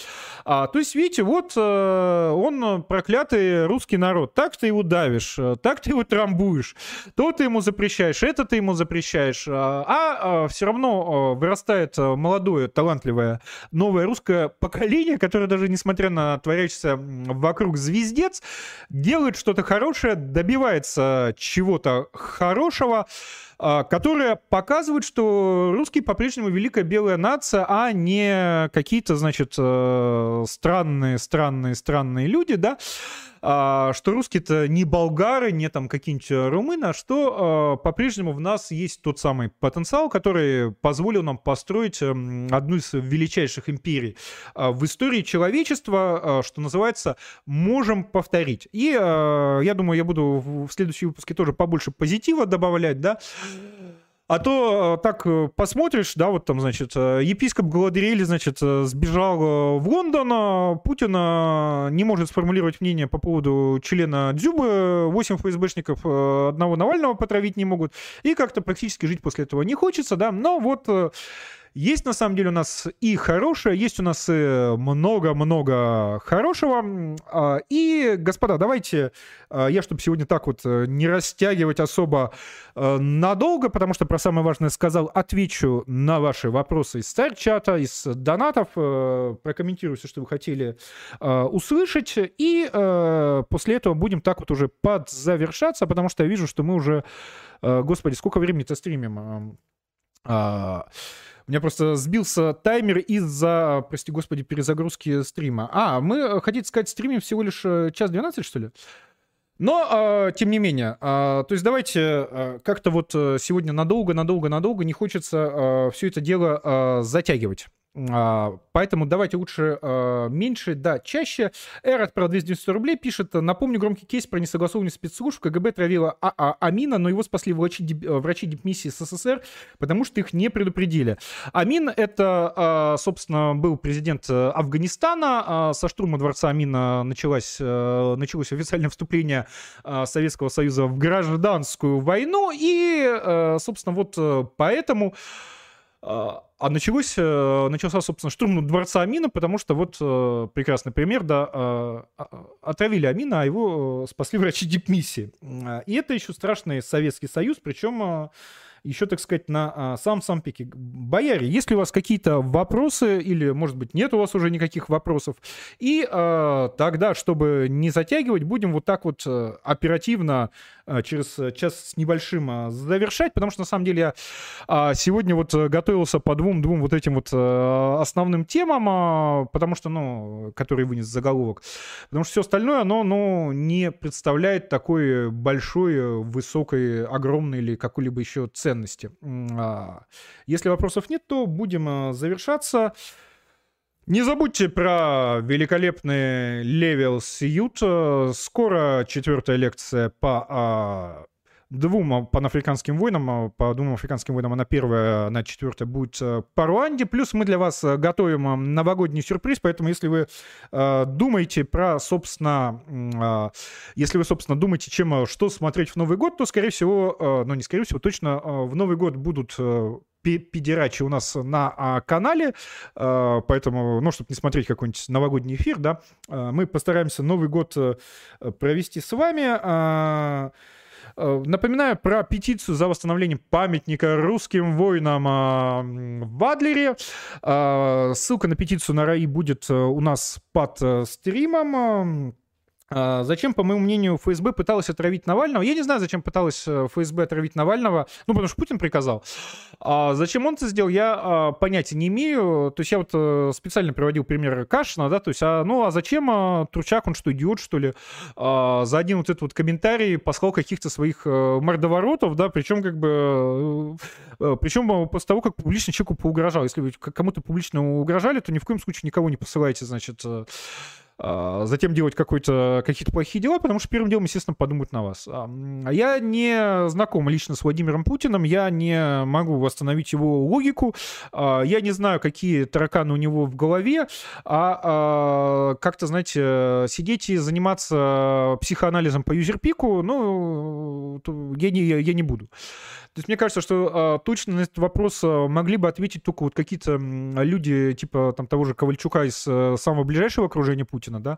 Speaker 1: А, то есть, видите, вот э, он проклятый русский народ. Так ты его давишь, э, так ты его трамбуешь, то ты ему запрещаешь, это ты ему запрещаешь. А, а, а все равно вырастает молодое, талантливое, новое русское поколение, которое даже несмотря на творящийся вокруг звездец, делает что-то хорошее, добивается чего-то хорошего. А, которая показывает, что русские по-прежнему великая белая нация, а не какие-то, значит, э, странные, странные, странные люди, да, что русские-то не болгары, не там какие-нибудь румыны, а что а, по-прежнему в нас есть тот самый потенциал, который позволил нам построить эм, одну из величайших империй в истории человечества, что называется, можем повторить. И я думаю, я буду в следующем выпуске тоже побольше позитива добавлять, да, а то э, так э, посмотришь, да, вот там, значит, э, епископ Галадриэль, значит, сбежал в Лондон, а Путин не может сформулировать мнение по поводу члена Дзюбы, 8 ФСБшников одного Навального потравить не могут, и как-то практически жить после этого не хочется, да, но вот есть на самом деле у нас и хорошее, есть у нас много-много хорошего. А, и, господа, давайте, а, я, чтобы сегодня так вот э, не растягивать особо э, надолго, потому что про самое важное сказал, отвечу на ваши вопросы из старт-чата, из донатов, э, прокомментирую все, что вы хотели услышать, и после этого будем так вот уже подзавершаться, потому что я вижу, что мы уже, господи, сколько времени-то стримим? А, у меня просто сбился таймер из-за, прости господи, перезагрузки стрима. А, мы, хотите сказать, стримим всего лишь э, час 12, что ли? Но, э, тем не менее, э, то есть давайте э, как-то вот э, сегодня надолго, надолго, надолго не хочется э, все это дело э, затягивать. А, поэтому давайте лучше э, меньше, да, чаще. Эр отправил 290 рублей, пишет, напомню громкий кейс про несогласованность спецслужб. КГБ травила а а Амина, но его спасли врачи, э, врачи дипмиссии СССР, потому что их не предупредили. Амин — это, э, собственно, был президент э, Афганистана. Со штурма дворца Амина началось, э, началось официальное вступление Советского Союза в гражданскую войну. И, собственно, вот поэтому... А, началось, э, начался, собственно, штурм дворца Амина, потому что вот э, прекрасный пример, да, а, а, отравили Амина, а его э, спасли врачи дипмиссии. И это еще страшный Советский Союз, причем еще, так сказать, на а, сам-сам пике. Бояре, если у вас какие-то вопросы, или, может быть, нет у вас уже никаких вопросов, и а, тогда, чтобы не затягивать, будем вот так вот а, оперативно а, через час с небольшим а, завершать, потому что, на самом деле, я сегодня вот готовился по двум-двум вот этим вот основным темам, потому что, ну, которые вынес заголовок, потому что все остальное, оно, ну, не представляет такой большой, высокой, огромной или какой-либо еще ценности ценности. А, если вопросов нет, то будем а, завершаться. Не забудьте про великолепный level Suite. Скоро четвертая лекция по а, двум панафриканским войнам, по двум африканским войнам, она первая, она четвертая будет по Руанде. Плюс мы для вас готовим новогодний сюрприз, поэтому если вы э, думаете про, собственно, э, если вы, собственно, думаете, чем, что смотреть в Новый год, то, скорее всего, э, ну, не скорее всего, точно э, в Новый год будут э, педерачи у нас на а, канале, а, поэтому, ну, чтобы не смотреть какой-нибудь новогодний эфир, да, а, мы постараемся Новый год а, провести с вами. Э, напоминаю про петицию за восстановление памятника русским воинам а, в Адлере. А, ссылка на петицию на РАИ будет э, у нас под э, стримом. А, зачем, по моему мнению, ФСБ пыталась отравить Навального? Я не знаю, зачем пыталась э, ФСБ отравить Навального. Ну, потому что Путин приказал. А зачем он это сделал, я а, понятия не имею. То есть я вот а, специально приводил пример Кашина, да, то есть, а, ну, а зачем а, Турчак, он что, идиот, что ли, а, за один вот этот вот комментарий послал каких-то своих а, мордоворотов, да, причем как бы... Причем после того, как публично человеку поугрожал. Если вы кому-то публично угрожали, то ни в коем случае никого не посылайте, значит, затем делать какие-то плохие дела, потому что первым делом, естественно, подумают на вас. А я не знаком лично с Владимиром Путиным, я не могу восстановить его логику, а, я не знаю, какие тараканы у него в голове, а как-то, знаете, сидеть и заниматься психоанализом по юзерпику, ну, я не, я не буду. То есть мне кажется, что э, точно на этот вопрос могли бы ответить только вот какие-то люди типа там того же Ковальчука из э, самого ближайшего окружения Путина, да, а,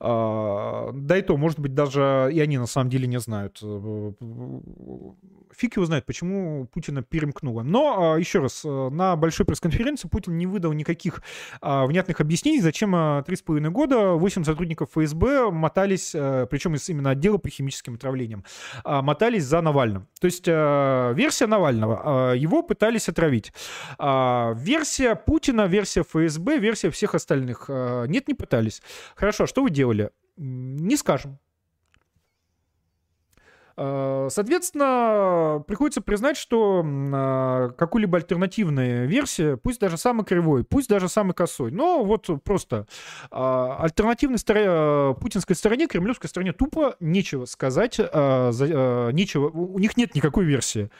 Speaker 1: да и то, может быть, даже и они на самом деле не знают. Э, фиг его знает, почему Путина перемкнуло. Но, а, еще раз, э, на большой пресс-конференции Путин не выдал никаких а, внятных объяснений, зачем три с половиной года 8 сотрудников ФСБ мотались, э, причем из именно отдела по химическим отравлениям, мотались за Навальным. То есть версия Навального, его пытались отравить. Версия Путина, версия ФСБ, версия всех остальных. Нет, не пытались. Хорошо, что вы делаете? Делали? Не скажем. А, соответственно, приходится признать, что а, какой-либо альтернативная версия, пусть даже самый кривой, пусть даже самый косой, но вот просто а, альтернативной стороне, путинской стороне, кремлевской стороне тупо нечего сказать, нечего, у них нет никакой версии.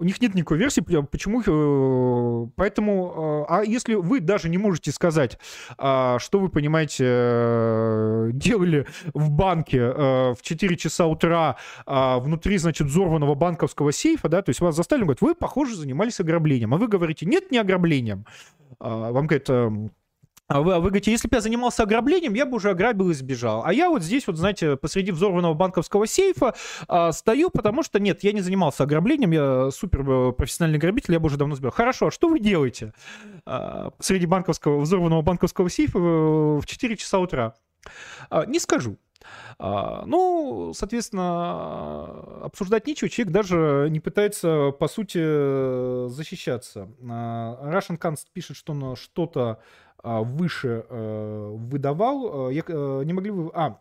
Speaker 1: У них нет никакой версии, почему... Э, поэтому, э, а если вы даже не можете сказать, а, что вы, понимаете, э, делали в банке в 4 часа утра а, внутри, значит, взорванного банковского сейфа, да, то есть вас заставили, говорят, вы, похоже, занимались ограблением, а вы говорите, нет, не ограблением. А, вам говорят, эм, вы, а вы говорите, если бы я занимался ограблением, я бы уже ограбил и сбежал. А я вот здесь вот, знаете, посреди взорванного банковского сейфа а, стою, потому что нет, я не занимался ограблением, я супер э, профессиональный грабитель, я бы уже давно сбежал. Хорошо, а что вы делаете а, среди банковского, взорванного банковского сейфа в 4 часа утра? А, не скажу. А, ну, соответственно, обсуждать нечего, человек даже не пытается, по сути, защищаться. А, Russian Const пишет, что он что-то а, выше э, выдавал. Э, э, не могли бы... А,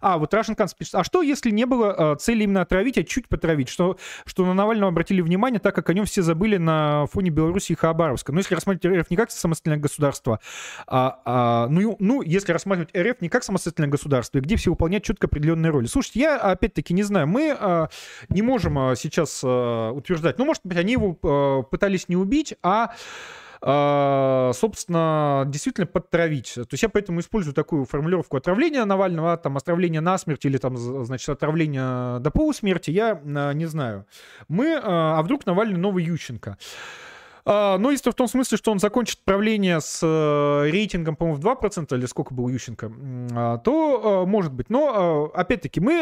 Speaker 1: а, вот Russian Cans пишет, а что, если не было цели именно отравить, а чуть потравить? Что, что на Навального обратили внимание, так как о нем все забыли на фоне Беларуси и Хабаровска. Ну, если рассматривать РФ не как самостоятельное государство, а, а, ну, ну, если рассматривать РФ не как самостоятельное государство, где все выполняют четко определенные роли. Слушайте, я опять-таки не знаю, мы а, не можем а, сейчас а, утверждать, ну, может быть, они его а, пытались не убить, а а, собственно, действительно подтравить. То есть я поэтому использую такую формулировку отравления Навального, там, отравление на смерть или там, значит, отравление до полусмерти, я а, не знаю. Мы, а, а вдруг Навальный новый Ющенко? А, ну, если в том смысле, что он закончит правление с э, рейтингом, по-моему, в 2%, или сколько был Ющенко, а, то э, может быть. Но, э, опять-таки, мы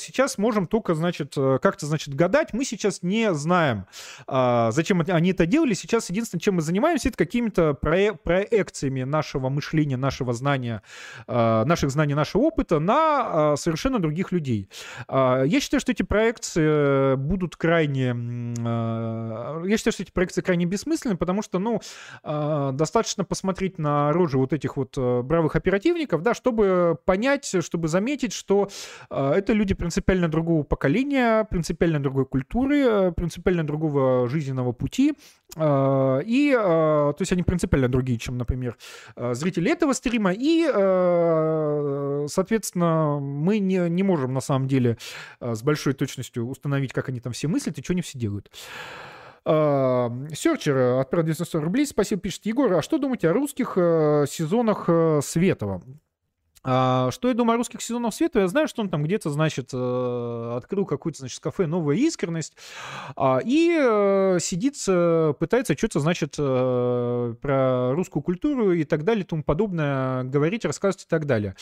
Speaker 1: сейчас можем только, значит, как-то, значит, гадать. Мы сейчас не знаем, а, зачем они это делали. Сейчас единственное, чем мы занимаемся, это какими-то проекциями нашего мышления, нашего знания, наших знаний, нашего опыта на совершенно других людей. Я считаю, что эти проекции будут крайне... Я считаю, что эти проекции крайне бессмысленны, потому что, ну, э, достаточно посмотреть на рожи вот этих вот э, бравых оперативников, да, чтобы понять, чтобы заметить, что э, это люди принципиально другого поколения, принципиально другой культуры, принципиально другого жизненного пути, и, то есть они принципиально другие, чем, например, зрители этого стрима, и, соответственно, мы не, не можем на самом деле с большой точностью установить, как они там все мыслят и что они все делают. Серчер отправил 240 рублей. Спасибо, пишет Егор. А что думаете о русских э, сезонах э, Светова? А, что я думаю о русских сезонах света? Я знаю, что он там где-то, значит, э, открыл какую-то, значит, кафе «Новая искренность» а, и сидит, пытается что-то, значит, про русскую культуру и так далее и тому подобное говорить, рассказывать и так далее.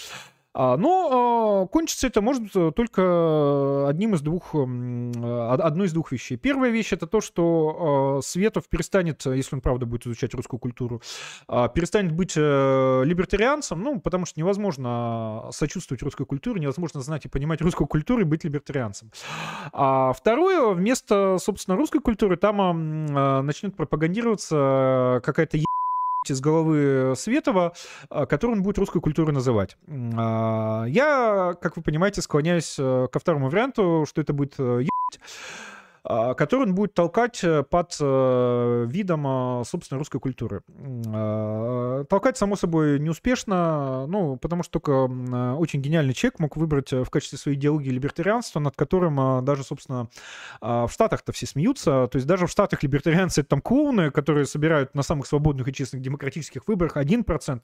Speaker 1: А, но а, кончится это может э, только одним из двух, одной из двух вещей. Первая вещь это то, что а, Светов перестанет, если он правда будет изучать русскую культуру, перестанет быть э, либертарианцем, ну, потому что невозможно сочувствовать русской культуре, невозможно знать и понимать русскую культуру и быть либертарианцем. А второе, вместо, собственно, русской культуры там начнет пропагандироваться какая-то из головы Светова, а, который он будет русской культурой называть. А, я, как вы понимаете, склоняюсь э, ко второму варианту, что это будет э, ебать. А, который он будет толкать э, под э, видом, а, собственно, русской культуры. А, толкать, само собой, неуспешно, ну, потому что только очень гениальный человек мог выбрать э, в качестве своей идеологии либертарианство, над которым даже, собственно, в Штатах-то все смеются. То есть даже в Штатах либертарианцы — это там клоуны, которые собирают на самых свободных и честных демократических выборах 1%.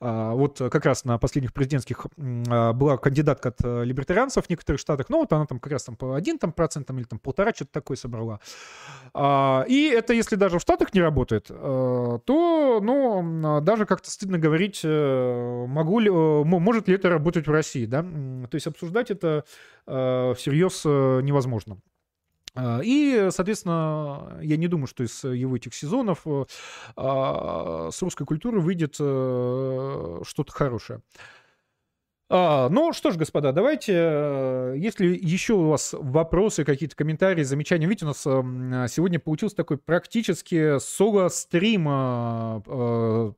Speaker 1: Вот как раз на последних президентских была кандидатка от либертарианцев в некоторых штатах, ну вот она там как раз там по 1 там, процентам или там полтора, что-то такой собрала. А, и это если даже в Штатах не работает, э, то, ну, даже как-то стыдно говорить, э, могу ли, э, может ли это работать в России, да? То есть обсуждать это всерьез невозможно. И, соответственно, я не думаю, что из его этих сезонов с русской культуры выйдет что-то хорошее. А, ну что ж, господа, давайте, э, если еще у вас вопросы, какие-то комментарии, замечания. Видите, у нас э, сегодня получился такой практически соло-стрим, э,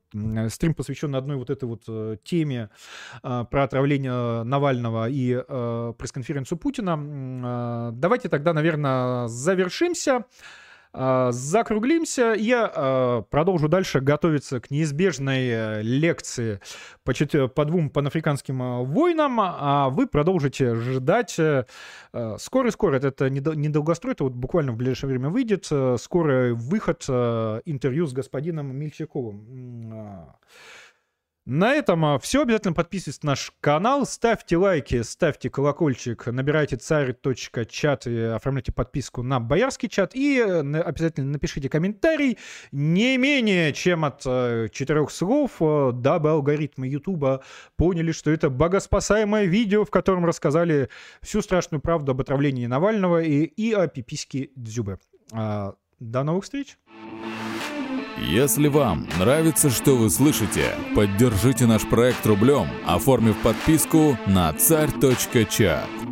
Speaker 1: стрим, посвященный одной вот этой вот теме про отравление Навального и пресс-конференцию Путина. Давайте тогда, наверное, завершимся. А, закруглимся. Я а, продолжу дальше готовиться к неизбежной э, лекции по, по двум панафриканским а, войнам, а вы продолжите ждать. Э, скоро-скоро, это недолгострой, это вот буквально в ближайшее время выйдет, э, скоро выход интервью с господином Мельчаковым. На этом а, все. Обязательно подписывайтесь на наш канал, ставьте лайки, ставьте колокольчик, набирайте царь.чат и оформляйте подписку на боярский чат. И э, обязательно напишите комментарий не менее чем от э, четырех слов, э, дабы алгоритмы Ютуба поняли, что это богоспасаемое видео, в котором рассказали всю страшную правду об отравлении Навального и, и о пипиське Дзюбы. А, до новых встреч!
Speaker 2: Если вам нравится, что вы слышите, поддержите наш проект рублем, оформив подписку на царь.чат.